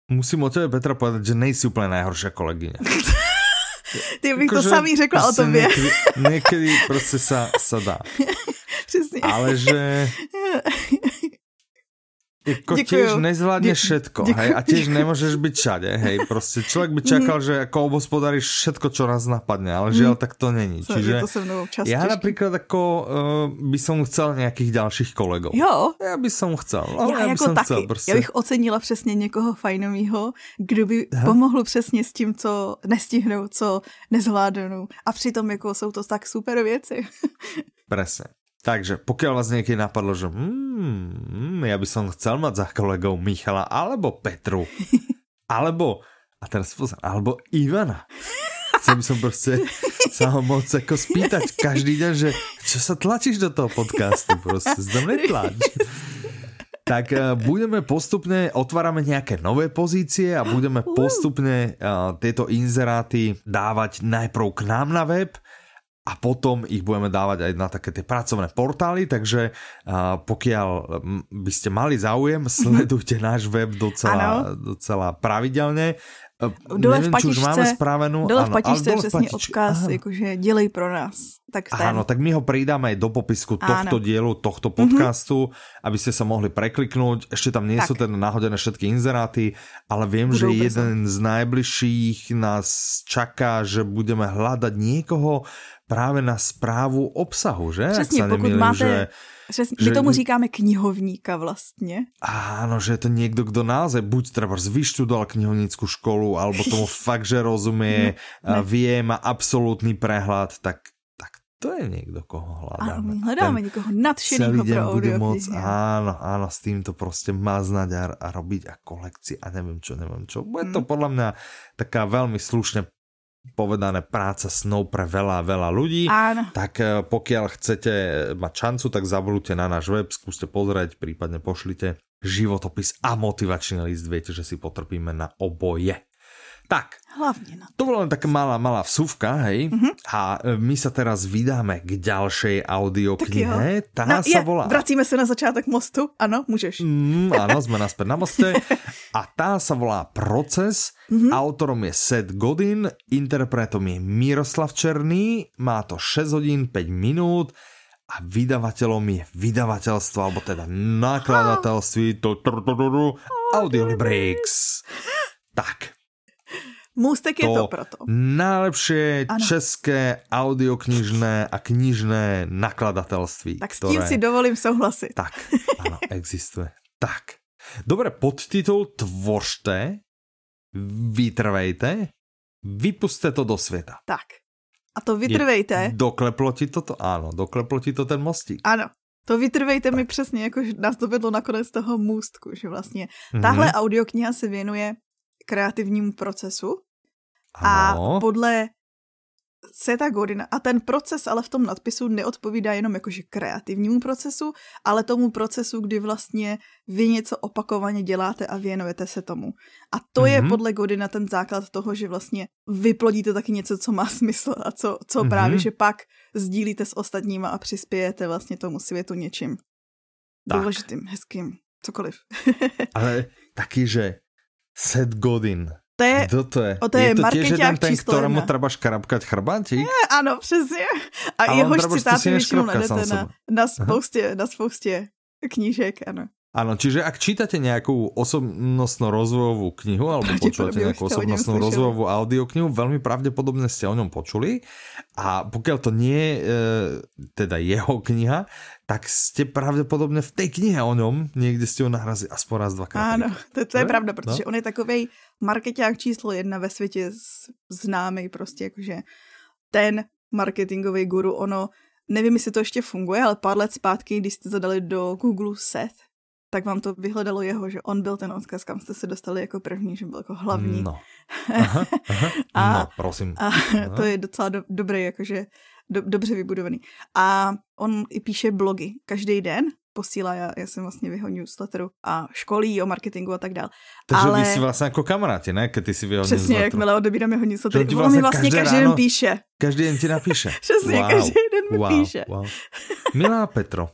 musím o tebe Petra povedať, že nejsi úplne najhoršia kolegyňa. Ty bych to samý řekla o prostě tobě. Někdy, někdy prostě sa, sa dá. Přesně. Ale že Jako tiež nezvládneš všetko, Děkuju. hej, a tiež nemôžeš byť všade, hej, proste človek by čakal, mm. že ako obospodaríš všetko, čo raz napadne, ale mm. žiaľ, tak to není. Čiže to mnou občas ja napríklad ako uh, by som chcel nejakých ďalších kolegov. Jo. Ja by som chcel. Ale ja, ja jako taky. Chcel, prostě. Já bych ocenila přesně někoho fajnovýho, kdo by Aha. pomohl přesně s tím, co nestihnou, co nezvládnou. A přitom jako jsou to tak super věci. Presne. Takže pokiaľ vás niekedy napadlo, že hmm, ja by som chcel mať za kolegou Michala alebo Petru, alebo, a teraz pozor, alebo Ivana. Chcel by som proste, sa ho moc jako spýtať každý deň, že čo sa tlačíš do toho podcastu, prostě zdom netlač. tak uh, budeme postupne, otvárame nejaké nové pozície a budeme postupne uh, tieto inzeráty dávať najprv k nám na web, a potom ich budeme dávať aj na také tie pracovné portály, takže uh, pokiaľ by ste mali záujem, sledujte náš web docela, docela pravidelne. Dole Nevím, v patičce, už máme spravenú. Dole v patičce je přesně odkaz, aha. jakože dělej pro nás. Tak ten. Áno, tak my ho pridáme aj do popisku tohto ano. dielu, tohto podcastu, mm-hmm. aby ste sa mohli prekliknúť. Ešte tam nie tak. sú teda nahodené všetky inzeráty, ale viem, Budou že brzo. jeden z najbližších nás čaká, že budeme hľadať niekoho právě na zprávu obsahu, že? Přesně, pokud nemýlim, máte... Že, Přesně, my tomu říkáme knihovníka vlastně. Áno, že je to někdo, kdo naozaj buď třeba vyštudoval knihovnickou školu, alebo tomu fakt, že rozumie, ne, ne. vie, má absolútny prehľad, tak to je někdo, koho hledáme. Ano, hledáme Ten někoho nadšeného pro audio. Moc, áno, áno, s tým to prostě maznať a, a robiť a kolekci a nevím čo, nevím čo. Bude to hmm. podle mě taká velmi slušně povedané práca snou pre veľa, veľa ľudí. Áno. Tak eh, pokiaľ chcete mať šancu, tak zavolujte na náš web, skúste pozrieť, prípadne pošlite životopis a motivačný list. Viete, že si potrpíme na oboje. Tak. Hlavne na to. To bola len taká malá, malá vsuvka, hej. Mm -hmm. A e, my sa teraz vydáme k ďalšej audioknihe. Tá no, sa je, volá... Vracíme sa na začátek mostu. Ano, můžeš. Mm, áno, sme naspäť na moste. A tá sa volá Proces. Mm -hmm. Autorom je Seth Godin, interpretom je Miroslav Černý. Má to 6 hodín 5 minút a vydavateľom je vydavateľstvo, alebo teda nakladatelství Audiolibrix. Tak, Můstek je to, to proto. Najlepšie ano. české audioknižné a knižné nakladatelství. Tak s tím ktoré... si dovolím souhlasit. Tak, ano, existuje. tak. Dobre, podtitul Tvořte, vytrvejte, vypuste to do světa. Tak. A to vytrvejte. Je, dokleplo ti to to? Ano, dokleplo ti to ten mostík. Ano. To vytrvejte tak. mi přesně, jako nás to vedlo nakonec toho můstku, že vlastně mm-hmm. tahle audiokniha se věnuje kreativnímu procesu ano. a podle Seta Godina. A ten proces ale v tom nadpisu neodpovídá jenom jakože kreativnímu procesu, ale tomu procesu, kdy vlastně vy něco opakovaně děláte a věnujete se tomu. A to mm-hmm. je mhm. podle Godina ten základ toho, že vlastně vyplodíte taky něco, co má smysl a co, co mm-hmm. právě, že pak sdílíte s ostatníma a přispějete vlastně tomu světu něčím tak. důležitým, hezkým, cokoliv. ale taky, že Seth Godin. To je, Kdo to je? O to je, je to tiež jeden ten, ktorému treba škrapkať chrbátik? Je, ano, přesně. A, a jehož citáty většinou najdete na, na, spoustě, na spoustě knížek, ano. Áno, čiže ak čítate nejakú osobnostno-rozvojovú knihu alebo počúvate nejakú osobnostnú rozvojovú audioknihu, veľmi pravdepodobne ste o ňom počuli a pokiaľ to nie je e, teda jeho kniha, tak ste pravdepodobne v tej knihe o ňom niekde ste ho narazili aspoň raz, dvakrát. Áno, to, to je pravda, protože no? on je takovej marketák číslo jedna ve světě známý prostě jakože ten marketingový guru, ono nevím, jestli to ještě funguje, ale pár let zpátky, když jste zadali do Google Seth, tak vám to vyhledalo jeho, že on byl ten odkaz, kam jste se dostali jako první, že byl jako hlavní. No. Aha, aha. a, no, prosím. A to je docela do, dobré, jakože do, dobře vybudovaný. A on i píše blogy každý den, posílá, já, já jsem vlastně v jeho newsletteru a školí o marketingu a tak dál. Takže Ale... vy si vlastně jako kamaráti, ne? Keď ty si v jeho Přesně, jakmile odebírám jeho newsletter. On vlastně, mi vlastně každý den píše. Každý den ti napíše. Přesně, wow. každý den mi wow. píše. Wow. Milá Petro,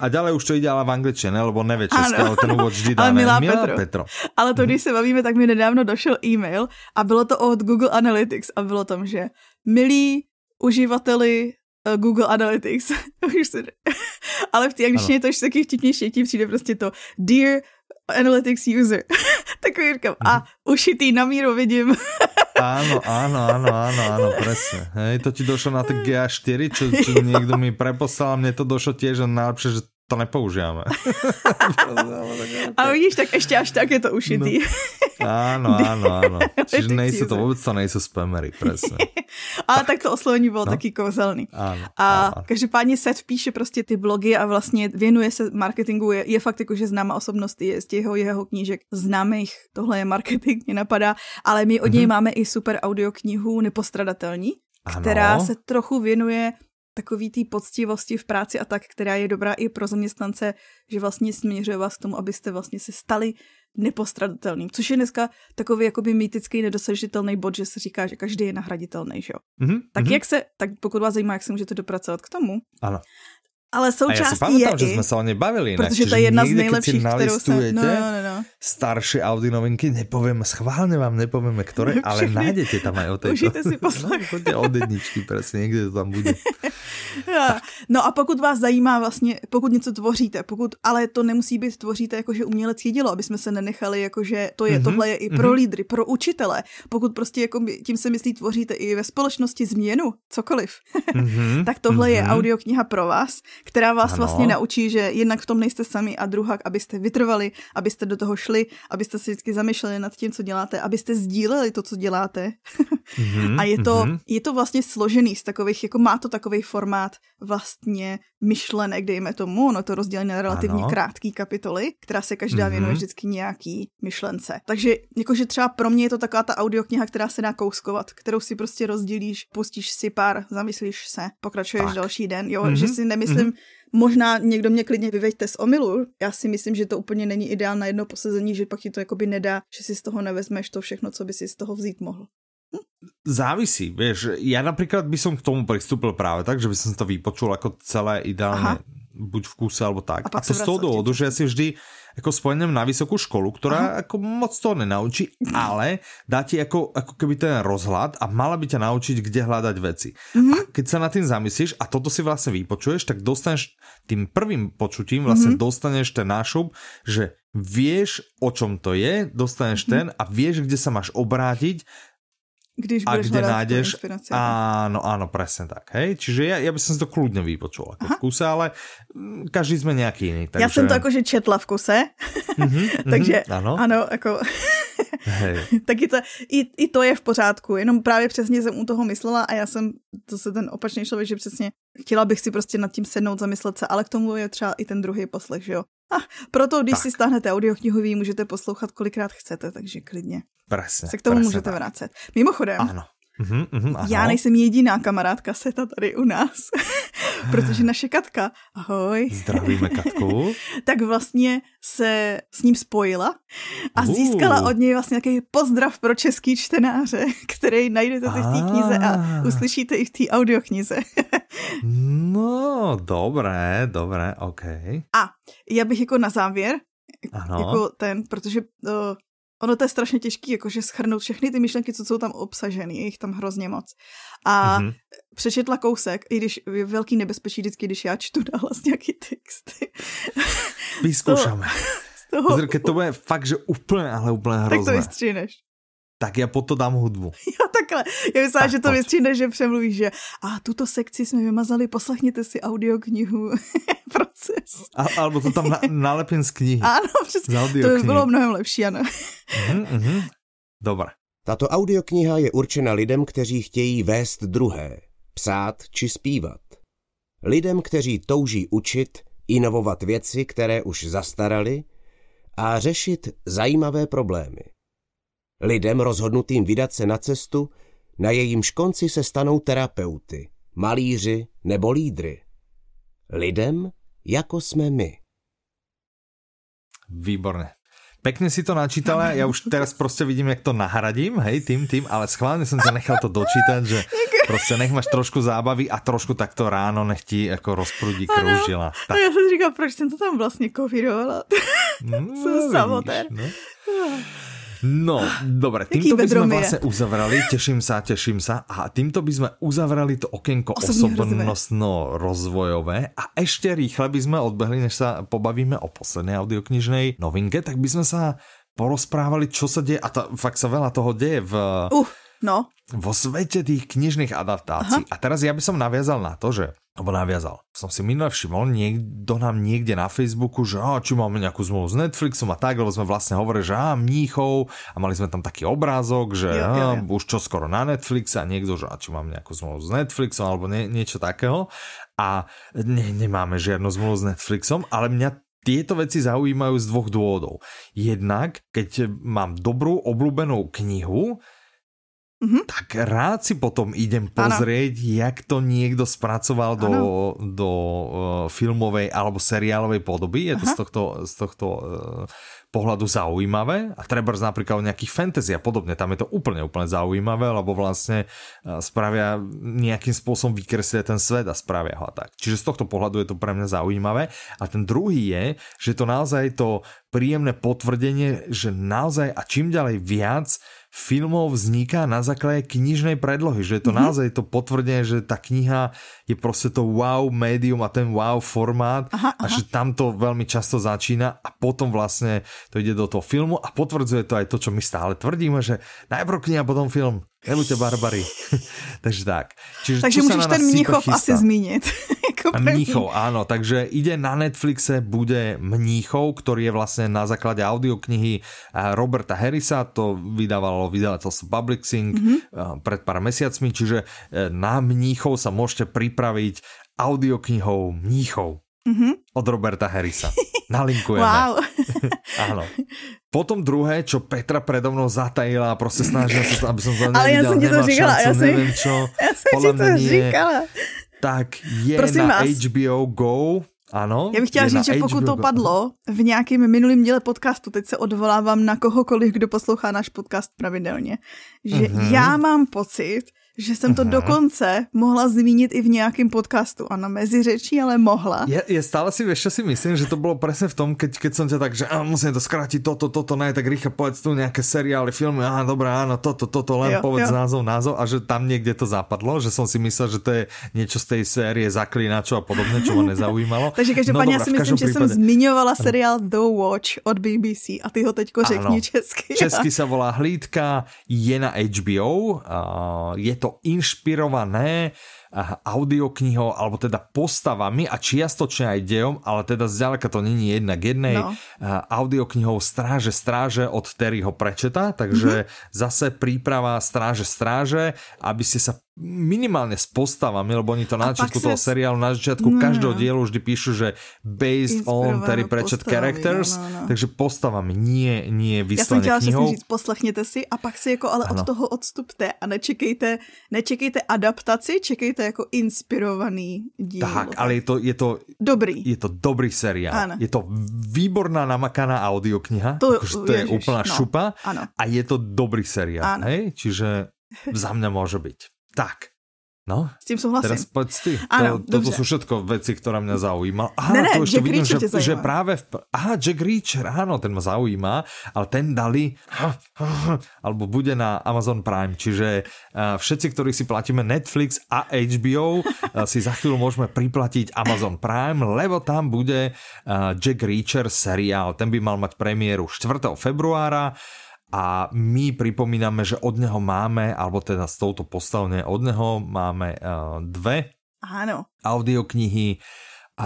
a ďalej už to ide ale v angličtině, lebo nevie české, ale ten úvod vždy dá. Ale milá, milá Petro. Petro. Ale to, když se bavíme, tak mi nedávno došel e-mail a bylo to od Google Analytics a bylo tam, že milí uživateli uh, Google Analytics. ale v té angličtině to ještě taky vtipnější, tím přijde prostě to Dear Analytics User. Takový říkám, a mhm. ušitý na míru vidím. Áno, áno, áno, áno, áno, presne. Hej, to ti došlo na to GA4, čo, čo niekto mi preposlal, mne to došlo tiež, že najlepšie, že to nepoužíváme. A vidíš, tak ještě až tak je to ušitý. No. Áno, áno, áno. Čiže nejsou to vůbec to nejsou spamery, presne. Ale tak to oslovení bylo no. taky kouzelný. Áno, a každopádně Seth píše prostě ty blogy a vlastně věnuje se marketingu, je, je fakt jako, že známá osobnost je z těho jeho knížek známých, tohle je marketing, mě napadá, ale my od něj mm-hmm. máme i super audioknihu Nepostradatelní, která ano. se trochu věnuje takový té poctivosti v práci a tak, která je dobrá i pro zaměstnance, že vlastně směřuje vás k tomu, abyste vlastně se stali nepostradatelným, což je dneska takový jakoby mýtický nedosažitelný bod, že se říká, že každý je nahraditelný, že jo. Mm-hmm, tak mm-hmm. jak se, tak pokud vás zajímá, jak se můžete dopracovat k tomu, ano. Ale součástí a ja si pamätám, je že sme sa o nej bavili. Protože to je jedna z nejlepších, kterou se... No, no, no. staršie Audi novinky, nepoviem, schválne vám nepovieme, ktoré, ale nájdete tam aj o tejto. Užijte si poslech. No, chodte od jedničky, presne, niekde to tam bude. no a pokud vás zajímá vlastně, pokud něco tvoříte, pokud, ale to nemusí být tvoříte jakože umělecké dílo, aby jsme se nenechali, jakože to je, mm-hmm. tohle je i pro mm-hmm. lídry, pro učitele. Pokud prostě jako tím se myslí tvoříte i ve společnosti změnu, cokoliv, mm-hmm. tak tohle mm-hmm. je audiokniha pro vás, která vás ano. vlastně naučí, že jednak v tom nejste sami a druhá, abyste vytrvali, abyste do toho šli, abyste se vždycky zamýšleli nad tím, co děláte, abyste sdíleli to, co děláte. mm-hmm. A je to, mm-hmm. je to vlastně složený z takových, jako má to takový formát vlastně myšlenek, dejme tomu, ono to rozdělené na relativně ano. krátký kapitoly, která se každá mm-hmm. věnuje vždycky nějaký myšlence. Takže jakože třeba pro mě je to taková ta audiokniha, která se dá kouskovat, kterou si prostě rozdělíš, pustíš si pár, zamyslíš se, pokračuješ tak. další den, jo, mm-hmm. že si nemyslím, mm-hmm. Možná někdo mě klidně vyveďte z omilu. Já si myslím, že to úplně není ideál na jedno posezení, že pak ti to jakoby nedá, že si z toho nevezmeš to všechno, co by si z toho vzít mohl. Závisí, vieš, ja napríklad by som k tomu pristúpil práve tak, že by som to vypočul ako celé ideálne, Aha. buď v kúse alebo tak. A, a to z toho dôvodu, že ja si vždy ako spojením na vysokú školu, ktorá Aha. ako moc toho nenaučí, ale dá ti ako, ako keby ten rozhľad a mala by ťa naučiť, kde hľadať veci. Mm-hmm. A keď sa nad tým zamyslíš a toto si vlastne vypočuješ, tak dostaneš tým prvým počutím vlastne mm-hmm. dostaneš ten nášup, že vieš, o čom to je, dostaneš mm-hmm. ten a vieš, kde sa máš obrátiť když a kde nájdeš, áno, áno, presne tak, hej, čiže ja, ja by som si to kľudne vypočul ako v kuse, ale mm, každý sme nejaký iný. Takže... Já jsem to jakože četla v kuse, mm-hmm, takže ano. ano, jako Hej. taky to, i, i to je v pořádku, jenom právě přesně jsem u toho myslela a já jsem, to se ten opačný člověk, že přesně chtěla bych si prostě nad tím sednout, zamyslet se, ale k tomu je třeba i ten druhý poslech, že jo. A proto, když tak. si stáhnete audioknihu, vy můžete poslouchat kolikrát chcete, takže klidně. Presne, se k tomu můžete tak. vracet. Mimochodem, ano. Uhum, Já nejsem jediná kamarádka Seta tady u nás, protože naše Katka, ahoj. Zdravíme Katku. tak vlastně se s ním spojila a uh. získala od něj vlastně nějaký pozdrav pro český čtenáře, který najdete v té knize a uslyšíte i v té audioknize. no, dobré, dobré, ok. A já bych jako na závěr, ano. jako ten, protože uh, ono to je strašně těžké, jakože schrnout všechny ty myšlenky, co jsou tam obsaženy, je jich tam hrozně moc. A mm-hmm. přečetla kousek, i když je velký nebezpečí vždycky, když já čtu nahlas nějaký texty. Vyzkoušame. Toho... Pozor, keď to bude fakt, že úplně, ale úplně hrozné. Tak to vystříneš. Tak já pod to dám hudbu. Jo, takhle. Já myslím, že to vystříhneš, že přemluvíš, že a tuto sekci jsme vymazali, poslechněte si audioknihu. Proces. A, alebo to tam na, nalepím z knihy. Ano, přesně. To by bylo mnohem lepší, ano. uh-huh. Dobré. Tato audiokniha je určena lidem, kteří chtějí vést druhé, psát či zpívat. Lidem, kteří touží učit, inovovat věci, které už zastaraly a řešit zajímavé problémy. Lidem rozhodnutým vydat se na cestu, na jejímž konci se stanou terapeuty, malíři nebo lídry. Lidem, jako jsme my. Výborné. Pekne si to načítala, ja už teraz prostě vidím, jak to nahradím, hej, tým, tým, ale schválně jsem to nechal to dočítať, že prostě nech máš trošku zábavy a trošku takto ráno nech ti jako rozprudí kroužila. Tak. Já jsem říkal, proč jsem to tam vlastně kovírovala. No, jsem samotér. No. No, dobre, týmto by sme vlastne uzavrali, teším sa, teším sa, a týmto by sme uzavrali to okienko osobnostno-rozvojové. A ešte rýchle by sme odbehli, než sa pobavíme o poslednej audioknižnej novinke, tak by sme sa porozprávali, čo sa deje, a to, fakt sa veľa toho deje v... Uh, no. Vo svete tých knižných adaptácií. Aha. A teraz ja by som naviazal na to, že alebo naviazal. Som si minule všimol, niekto nám niekde na Facebooku, že á, či máme nejakú zmluvu s Netflixom a tak, lebo sme vlastne hovorili, že á, mníchov a mali sme tam taký obrázok, že jo, jo, jo. už čo skoro na Netflix a niekto, že á, či máme nejakú zmluvu s Netflixom alebo nie, niečo takého. A ne, nemáme žiadnu zmluvu s Netflixom, ale mňa tieto veci zaujímajú z dvoch dôvodov. Jednak, keď mám dobrú, obľúbenú knihu, mm-hmm. tak rád si potom idem pozrieť, ano. jak to niekto spracoval do, do uh, filmovej alebo seriálovej podoby. Je to z tohto, z tohto uh, pohľadu zaujímavé a treba napríklad o nejakých fantasy a podobne, tam je to úplne, úplne zaujímavé, lebo vlastne spravia nejakým spôsobom vykreslia ten svet a spravia ho a tak. Čiže z tohto pohľadu je to pre mňa zaujímavé. A ten druhý je, že to naozaj to príjemné potvrdenie, že naozaj a čím ďalej viac filmov vzniká na základe knižnej predlohy, že je to mm-hmm. naozaj to potvrdenie, že tá kniha je proste to wow médium a ten wow formát aha, aha. a že tam to veľmi často začína a potom vlastne to ide do toho filmu a potvrdzuje to aj to, čo my stále tvrdíme, že najprv kniha, potom film. Nebudte barbary. takže tak. Čiže takže můžeš ten Mníchov asi zmínit. jako Mníchov, áno. Takže ide na Netflixe, bude Mníchov, ktorý je vlastne na základe audioknihy Roberta Harrisa. To vydávalo vydavateľstvo Publixing mm-hmm. pred pár mesiacmi. Čiže e, na Mníchov sa môžete pripraviť audioknihou Mníchov. Mm-hmm. Od Roberta Harrisa. Nalinkujeme. Wow. Áno. Potom druhé, čo Petra predo mnou zatajila a prostě snažila sa, aby som to nevidel, Ale ja som ti to říkala, šancu, čo. Ja som ti to říkala. Tak je Prosím na vás. HBO Go, ano. Já bych chtěla říct, že pokud to padlo v nějakém minulém díle podcastu, teď se odvolávám na kohokoliv, kdo poslouchá náš podcast pravidelně, že mm-hmm. já mám pocit, že jsem to uh-huh. dokonce mohla zmínit i v nějakém podcastu. Ano, mezi řečí, ale mohla. Je, je stále si, vieš, si myslím, že to bylo přesně v tom, keď, keď jsem tě tak, že musím to zkrátit, toto, toto, ne, tak rýchle povedz tu nějaké seriály, filmy, aha, dobré, áno, toto, toto, len jo, povedz jo. názov, názov a že tam někde to zapadlo, že jsem si myslel, že to je něco z té série Zaklínačů a podobně, čo ma nezaujímalo. Takže každopádně no, já si myslím, že jsem zmiňovala seriál The Watch od BBC a ty ho teďko řekni česky. Česky se volá Hlídka, je na HBO, je to inšpirované audioknihou, alebo teda postavami a čiastočne aj dejom, ale teda zďaleka to není jednak jednej no. audioknihou Stráže stráže od Terryho Prečeta, takže mm-hmm. zase príprava Stráže stráže, aby ste sa minimálne s postavami, lebo oni to na začiatku toho seriálu, na začiatku no, každého dielu vždy píšu, že based on Terry Pratchett characters, no, no, no. takže postavami, nie, nie vyslovene Já jsem chtěla říct, poslechněte si a pak si jako ale ano. od toho odstupte a nečekejte, nečekejte adaptaci, čekejte jako inspirovaný díl. Tak, ale je to, je to dobrý. Je to dobrý seriál. Ano. Je to výborná namakaná audiokniha, to, akože to je úplná no, šupa ano. a je to dobrý seriál, ano. hej? Čiže za mňa môže byť. Tak. No, s tím souhlasím. Teraz poď ty. Ano, to, toto sú všetko veci, ktoré mňa zaujíma. Aha, ne, ne, to ešte Jack vidím, že, že práve... V, aha, Jack Reacher, áno, ten ma zaujíma, ale ten dali... Alebo bude na Amazon Prime, čiže uh, všetci, ktorí si platíme Netflix a HBO, uh, si za chvíľu môžeme priplatiť Amazon Prime, lebo tam bude uh, Jack Reacher seriál. Ten by mal mať premiéru 4. februára a my pripomíname, že od neho máme, alebo teda s touto postavne od neho máme uh, dve Áno. audioknihy.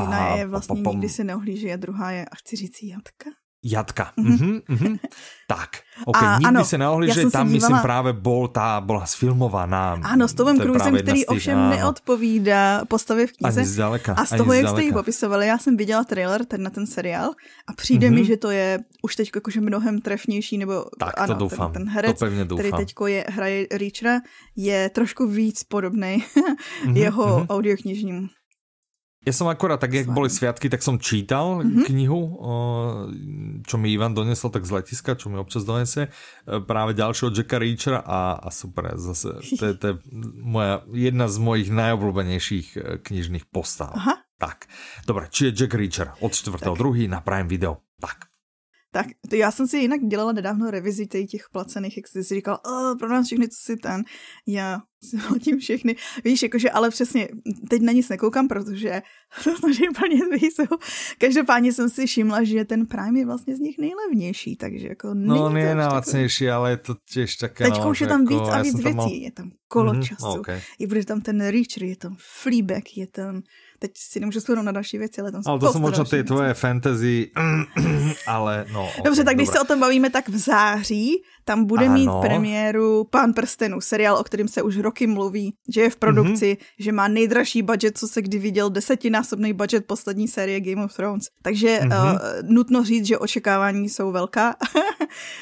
Jedna je vlastně Nikdy se neohlíží a druhá je A chci říct Jatka. Jatka. Mm-hmm. Mm-hmm. tak, ok, a, nikdy ano, se neohlíže, tam dívala... myslím právě bol, tá bola sfilmovaná. Ano, s Tomem Cruisem, který ovšem ano. neodpovídá postavě v knize. Ani zdaleka. A z toho, jak jste ji popisovali, já jsem viděla trailer ten na ten seriál a přijde mm-hmm. mi, že to je už teď jakože mnohem trefnější, nebo tak, ano, to doufám. Ten, ten herec, to pevně doufám. který teď je, hraje Reachera, je trošku víc podobný mm-hmm, jeho mm-hmm. audioknižnímu. Ja som akorát, tak jak boli sviatky, tak som čítal mm-hmm. knihu, čo mi Ivan donesol tak z letiska, čo mi občas donese, e, práve ďalšieho Jacka Reachera a, a super, zase to je, to je moja, jedna z mojich najobľúbenejších e, knižných postav. Aha. Tak, dobre, či je Jack Reacher od 4.2. na Prime Video. Tak. Tak to já jsem si jinak dělala nedávno revizi těch placených, jak jsi si říkal, pro nás všechny, co si ten, já si platím všechny. Víš, jakože, ale přesně, teď na nic nekoukám, protože to snažím plně jsou. Každopádně jsem si všimla, že ten Prime je vlastně z nich nejlevnější, takže jako No, nie je najlacnější, ale je to těž také... Teďka no, už je tam jako, víc a víc věcí. Mal... Je tam kolo mm-hmm, času, okay. je bude tam ten Reacher, je tam Fleabag, je tam teď si nemůžu vzpomenout na další věci, ale tam Ale to jsou možná ty tvoje fantasy, ale no. Okay, Dobře, tak když se o tom bavíme, tak v září tam bude ano. mít premiéru Pán prstenů, seriál, o kterém se už roky mluví, že je v produkci, mm-hmm. že má nejdražší budget, co se kdy viděl, desetinásobný budget poslední série Game of Thrones. Takže mm-hmm. uh, nutno říct, že očekávání jsou velká.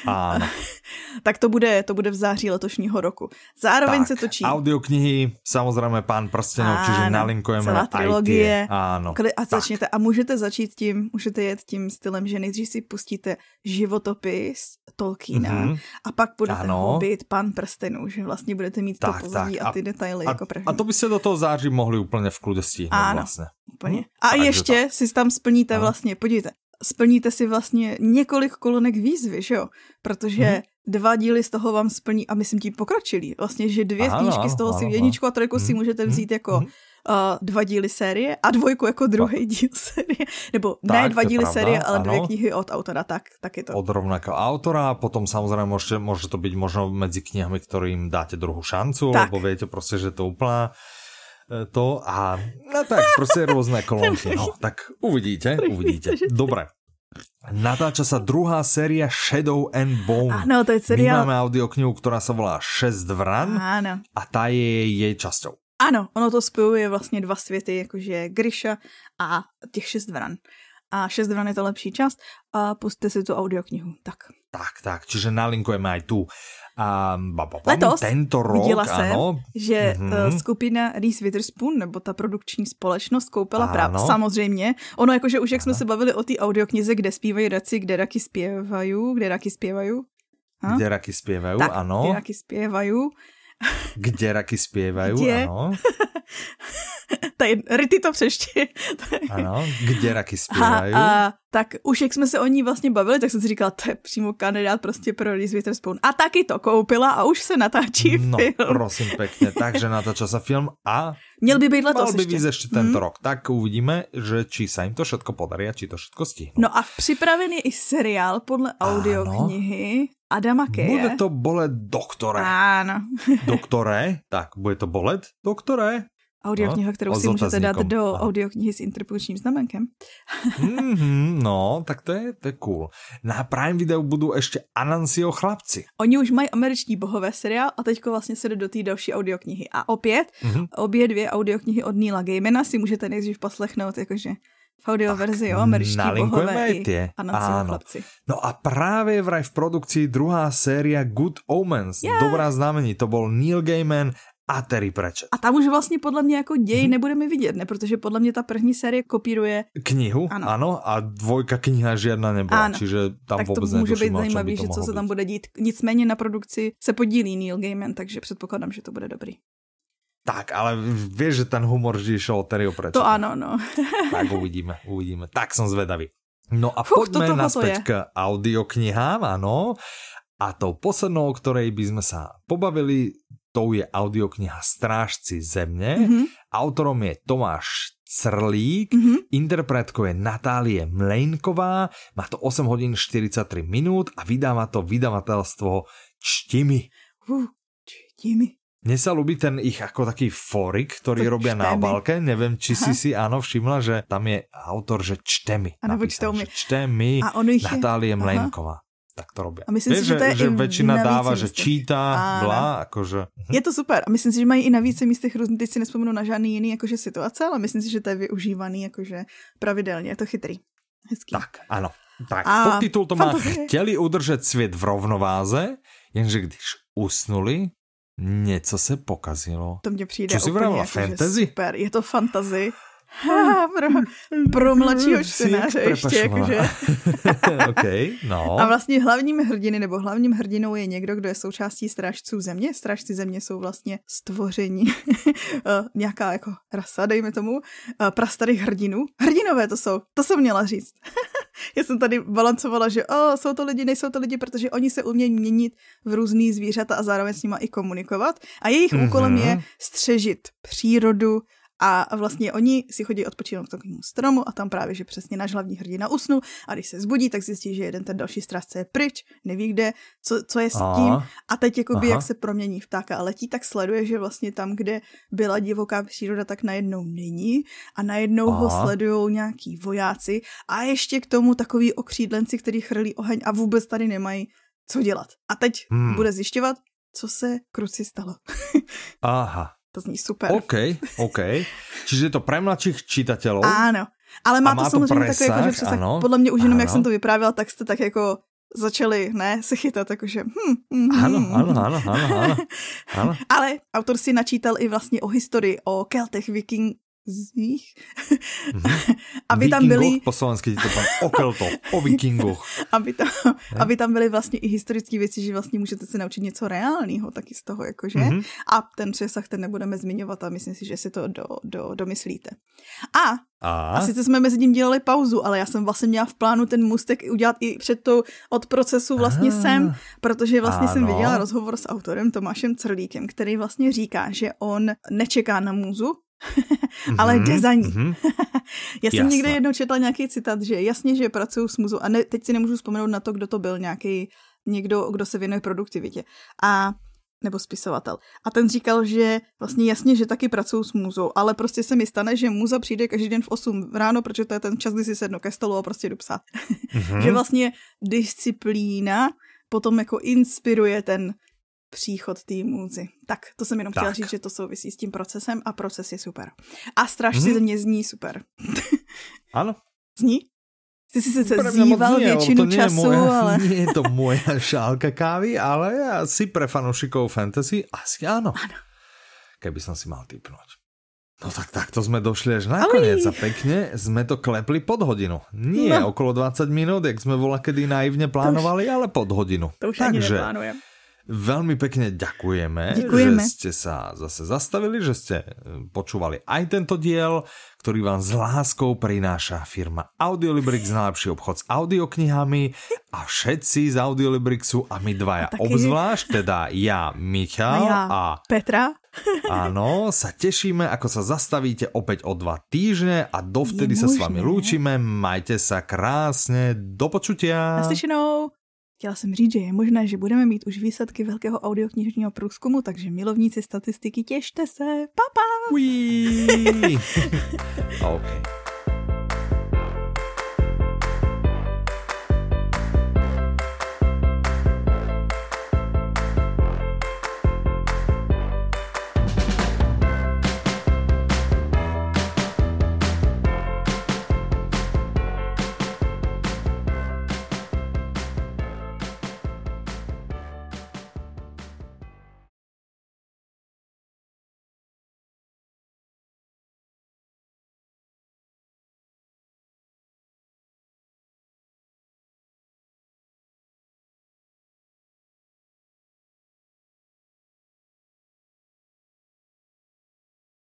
Áno. tak to bude, to bude v září letošního roku. Zároveň tak, se točí. Audioknihy, samozřejmě Pán prstenov, čiže nalinkujeme celá tie. Áno. A začněte, a můžete začít tím, můžete jet tím stylem, že nejdřív si pustíte životopis Tolkiena mm-hmm. a pak budete hobit Pán prstenů, že vlastně budete mít tak, to pozadí a ty detaily a, jako první. A to by se do toho září mohli úplně v klude stihnout ano, vlastně. Úplně. Hm? A Takže ještě si tam splníte ano. vlastně, podívejte, splníte si vlastně několik kolonek výzvy, že jo? Protože hmm. dva díly z toho vám splní, a myslím tím pokročilý, vlastně, že dvě ano, knížky z toho ano, si, jedničku a trojku hmm. si můžete mhm, vzít jako hmm. Uh, dva díly série a dvojku jako druhý díl série. Nebo tak, ne dva díly série, ale ano. dvě knihy od autora, tak, tak je to. Od rovnakého autora, potom samozřejmě může, může to být možno mezi knihami, kterým dáte druhou šancu, tak. lebo viete prostě, že to úplná E, to a no tak prostě různé kolonky. No, tak uvidíte, uvidíte. Dobre. Natáča sa druhá séria Shadow and Bone. Áno, to je seriál. My máme audioknihu, ktorá sa volá Šest vran Áno. a tá je jej časťou. Ano, ono to spojuje vlastně dva světy, jakože Grisha a těch šest vran. A šest vran je to lepší část a puste si tu audioknihu. Tak. Tak, tak, čiže nalinkujeme aj tu. A Letos tento rok, viděla jsem, ano. že mm-hmm. skupina Reese Witherspoon, nebo ta produkční společnost, koupila práva. Samozřejmě. Ono jakože už jak jsme se bavili o té audioknize, kde zpívají raci, kde raky zpěvají, kde raky zpěvají. Kde raky zpěvají, ano. Kde raky zpěvají. Kde raky zpěvají, ano. Tady, Rity to přeště. ano, kde raky zpěvají. A, a, tak už jak jsme se o ní vlastně bavili, tak jsem si říkala, to je přímo kandidát prostě pro Reese Witherspoon. A taky to koupila a už se natáčí no, film. prosím pěkně, takže natáča se film a Měl by být letos Mal by být ještě tento hmm. rok. Tak uvidíme, že či se jim to všetko podarí a či to všetko stihnou. No a připravený i seriál podle audioknihy Adama Keje. Bude to bolet doktore. Áno. doktore? Tak, bude to bolet doktore? Audiokniha, kterou no, si můžete dát do audioknihy s interpunkčním znamenkem. mm-hmm, no, tak to je, to je cool. Na Prime Video budou ještě Anansiho chlapci. Oni už mají američní bohové seriál a teďko vlastně se jde do té další audioknihy. A opět, mm-hmm. obě dvě audioknihy od Neila Gaimana si můžete nejdřív poslechnout, jakože v audio verzi, jo, američtí bohové i Anansiho chlapci. No a právě vraj v produkci druhá séria Good Omens, yeah. dobrá znamení, to byl Neil Gaiman a Terry Pratchett. A tam už vlastně podle mě jako děj hmm. nebudeme vidět, ne? Protože podle mě ta první série kopíruje... Knihu, ano. ano a dvojka kniha žádná nebyla, ano. čiže tam tak vůbec to může být zajímavý, že co se tam bude dít. Nicméně na produkci se podílí Neil Gaiman, takže předpokládám, že to bude dobrý. Tak, ale víš, že ten humor vždy šel Terryho Pratchetta. To ano, no. tak uvidíme, uvidíme. Tak jsem zvedavý. No a Fuch, poďme naspäť k audioknihám, ano. A tou poslednou, o ktorej by sme sa pobavili, tou je audiokniha Strážci země. Mm-hmm. Autorom je Tomáš Crlík, mm-hmm. interpretkou je Natálie Mlejnková, má to 8 hodin 43 minút a vydává to vydavatelstvo Čtimi. Uh, čtimi. Mne sa ľubí ten ich ako taký forik, ktorý to robia čtemi. na obálke. Neviem, či Aha. si si áno všimla, že tam je autor, že čtemi. Ano, čtou mi. Čtemi a ono Natálie Mlejnková tak to robí. A myslím Víš, si, že, to je že, že většina dává, že čítá, blá, jakože. Mhm. Je to super. A myslím si, že mají i na více místech různý, teď si nespomenu na žádný jiný jakože situace, ale myslím si, že to je využívaný jakože pravidelně. Je to chytrý. Hezký. Tak, ano. Tak, a podtitul to má Chtěli udržet svět v rovnováze, jenže když usnuli, něco se pokazilo. To mě přijde Co si úplně jako, fantasy? super. Je to fantasy pro, pro mladšího čtenáře ještě, jakože. okay, no. A vlastně hlavním hrdiny nebo hlavním hrdinou je někdo, kdo je součástí strážců země. Strážci země jsou vlastně stvoření, eh, nějaká jako rasa, dejme tomu, eh, prastarých hrdinů. Hrdinové to jsou, to jsem měla říct. Já jsem tady balancovala, že oh, jsou to lidi, nejsou to lidi, protože oni se umějí měnit v různý zvířata a zároveň s nima i komunikovat. A jejich mm-hmm. úkolem je střežit přírodu, a vlastně oni si chodí odpočinout k takovému stromu a tam právě, že přesně náš hlavní hrdina usnu a když se zbudí, tak zjistí, že jeden ten další strážce je pryč, neví kde, co, co je s tím a teď jakoby, jak se promění vtáka a letí, tak sleduje, že vlastně tam, kde byla divoká příroda, tak najednou není a najednou Aha. ho sledují nějaký vojáci a ještě k tomu takový okřídlenci, který chrlí oheň a vůbec tady nemají co dělat. A teď hmm. bude zjišťovat, co se kruci stalo. Aha. To zní super. OK, OK. Čiže je to pre mladších čitateľov. Ano, ale má, má to to samozřejmě presah, takový jako, že přesah. ano. Podle mě už jenom, jak Ano. jsem to vyprávěla, tak jste tak jako začali, ne, se chytat, jakože hm, hm, Áno, hm. áno, áno, áno, áno. áno. Ale autor si načítal i vlastně o historii, o Keltech, vikingzích, aby tam byli, po slovensky to poviem, o Keltoch, o vikingoch. aby tam, aby tam byly vlastně i historické věci, že vlastně můžete se naučit něco reálného taky z toho, jakože. Mhm. Mm-hmm. A ten přesah ten nebudeme zmiňovat a myslím si, že si to do, do, domyslíte. A A? A sice jsme mezi tím dělali pauzu, ale já jsem vlastně měla v plánu ten mustek udělat i před to od procesu vlastně Ah, sem, protože vlastně jsem ano. viděla rozhovor s autorem Tomášem Crlíkem, který vlastně říká, že on nečeká na můzu, ale jde za ní. mhm. Já jsem Jasné. někde jednou četla nějaký citát, že jasně, že pracuju s muzou a ne, teď si nemůžu vzpomenout na to, kdo to byl, nějaký někdo, kdo se věnuje produktivitě. A nebo spisovatel. A ten říkal, že vlastně jasně, že taky pracuju s muzou, ale prostě se mi stane, že muza přijde každý den v 8 ráno, protože to je ten čas, kdy si sednu ke stolu a prostě jdu psát. Mhm. že vlastně disciplína potom jako inspiruje ten příchod té můzy. Tak, to jsem jenom chtěla Tak. říct, že to souvisí s tím procesem a proces je super. A strašně Mhm. ze mě zní super. Áno. Zní? Ty jsi se zýval většinu to času, moja, ale... Nie je to moja šálka kávy, ale asi pre fanúšikov fantasy asi áno. Áno. Keby som si mal typnúť. No tak takto sme došli až nakoniec a pekne sme to klepli pod hodinu. Nie No. okolo 20 minút, jak sme vola kedy naivne plánovali, ale pod hodinu. To už ani Takže neplánujem. Veľmi pekne ďakujeme, Ďakujeme. že ste sa zase zastavili, že ste e, počúvali aj tento diel, ktorý vám s láskou prináša firma Audiolibrix, najlepší obchod s audioknihami a všetci z Audiolibrixu a my dvaja A obzvlášť, teda ja, A Michal já, a Petra, áno, sa tešíme, ako sa zastavíte opäť o dva týždne a dovtedy sa s vami lúčime. Majte sa krásne, do počutia. naslyšenou. Chtěla jsem říct, že je možné, že budeme mít už výsledky velkého audioknižního průzkumu, takže milovníci statistiky, těšte se. Papa! Whee! OK.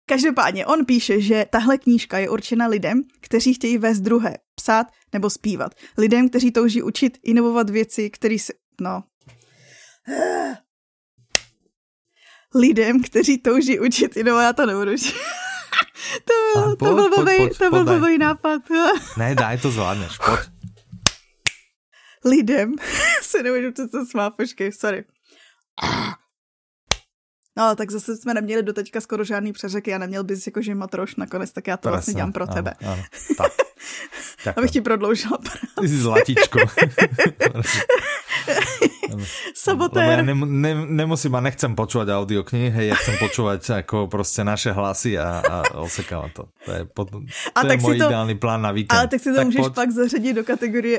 Každopádně on píše, že tahle knížka je určena lidem, kteří chtějí vést druhé, psát nebo zpívat. Lidem, kteří touží učit, inovovat věci, který se... No. Lidem, kteří touží učit, inovovat, já to nebudu to byl, to pojď, byl pojď, pojď, to byl blbej nápad. Ne, daj to zvládneš, poď. lidem se nemůžu přece smát, počkej, sorry. No, tak zase jsme neměli do teďka skoro žádný přeřeky a neměl bys jakože matroš nakonec, tak já to vlastně Presne, dělám pro áno, tebe. Áno, tak. Abych ti prodloužila si zlatičko. Sabotér. Lebo ja nem, ne, nemusím a nechcem počúvať audioknihy, hej, ja chcem počúvať ako proste naše hlasy a, a osekávam to. To je, pot, to A je tak si môj to- ideálny plán na víkend. Ale tak si to tak můžeš poď. pak zařadit do kategorie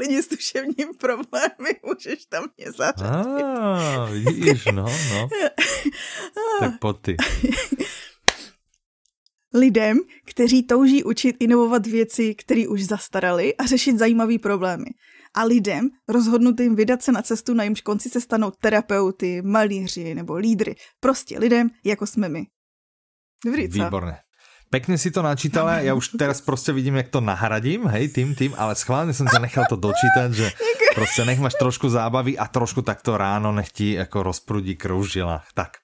lidi s duševním problémy, můžeš tam mě zařadit. Á, vidíš, no, no. Tak poď ty. Lidem, kteří touží učit inovovat věci, které už zastaraly a řešit zajímavé problémy. A lidem, rozhodnutým vydat se na cestu, na jimž konci se stanou terapeuty, malíři nebo lídry. Prostě lidem, jako jsme my. Dobrý, co? Výborné. Pekne si to načítala, ja už teraz proste vidím, jak to nahradím, hej, tým, tým, ale schválne som ťa nechal to dočítať, že proste nech máš trošku zábavy a trošku takto ráno nech ti ako rozprudí krv v žilách. Tak,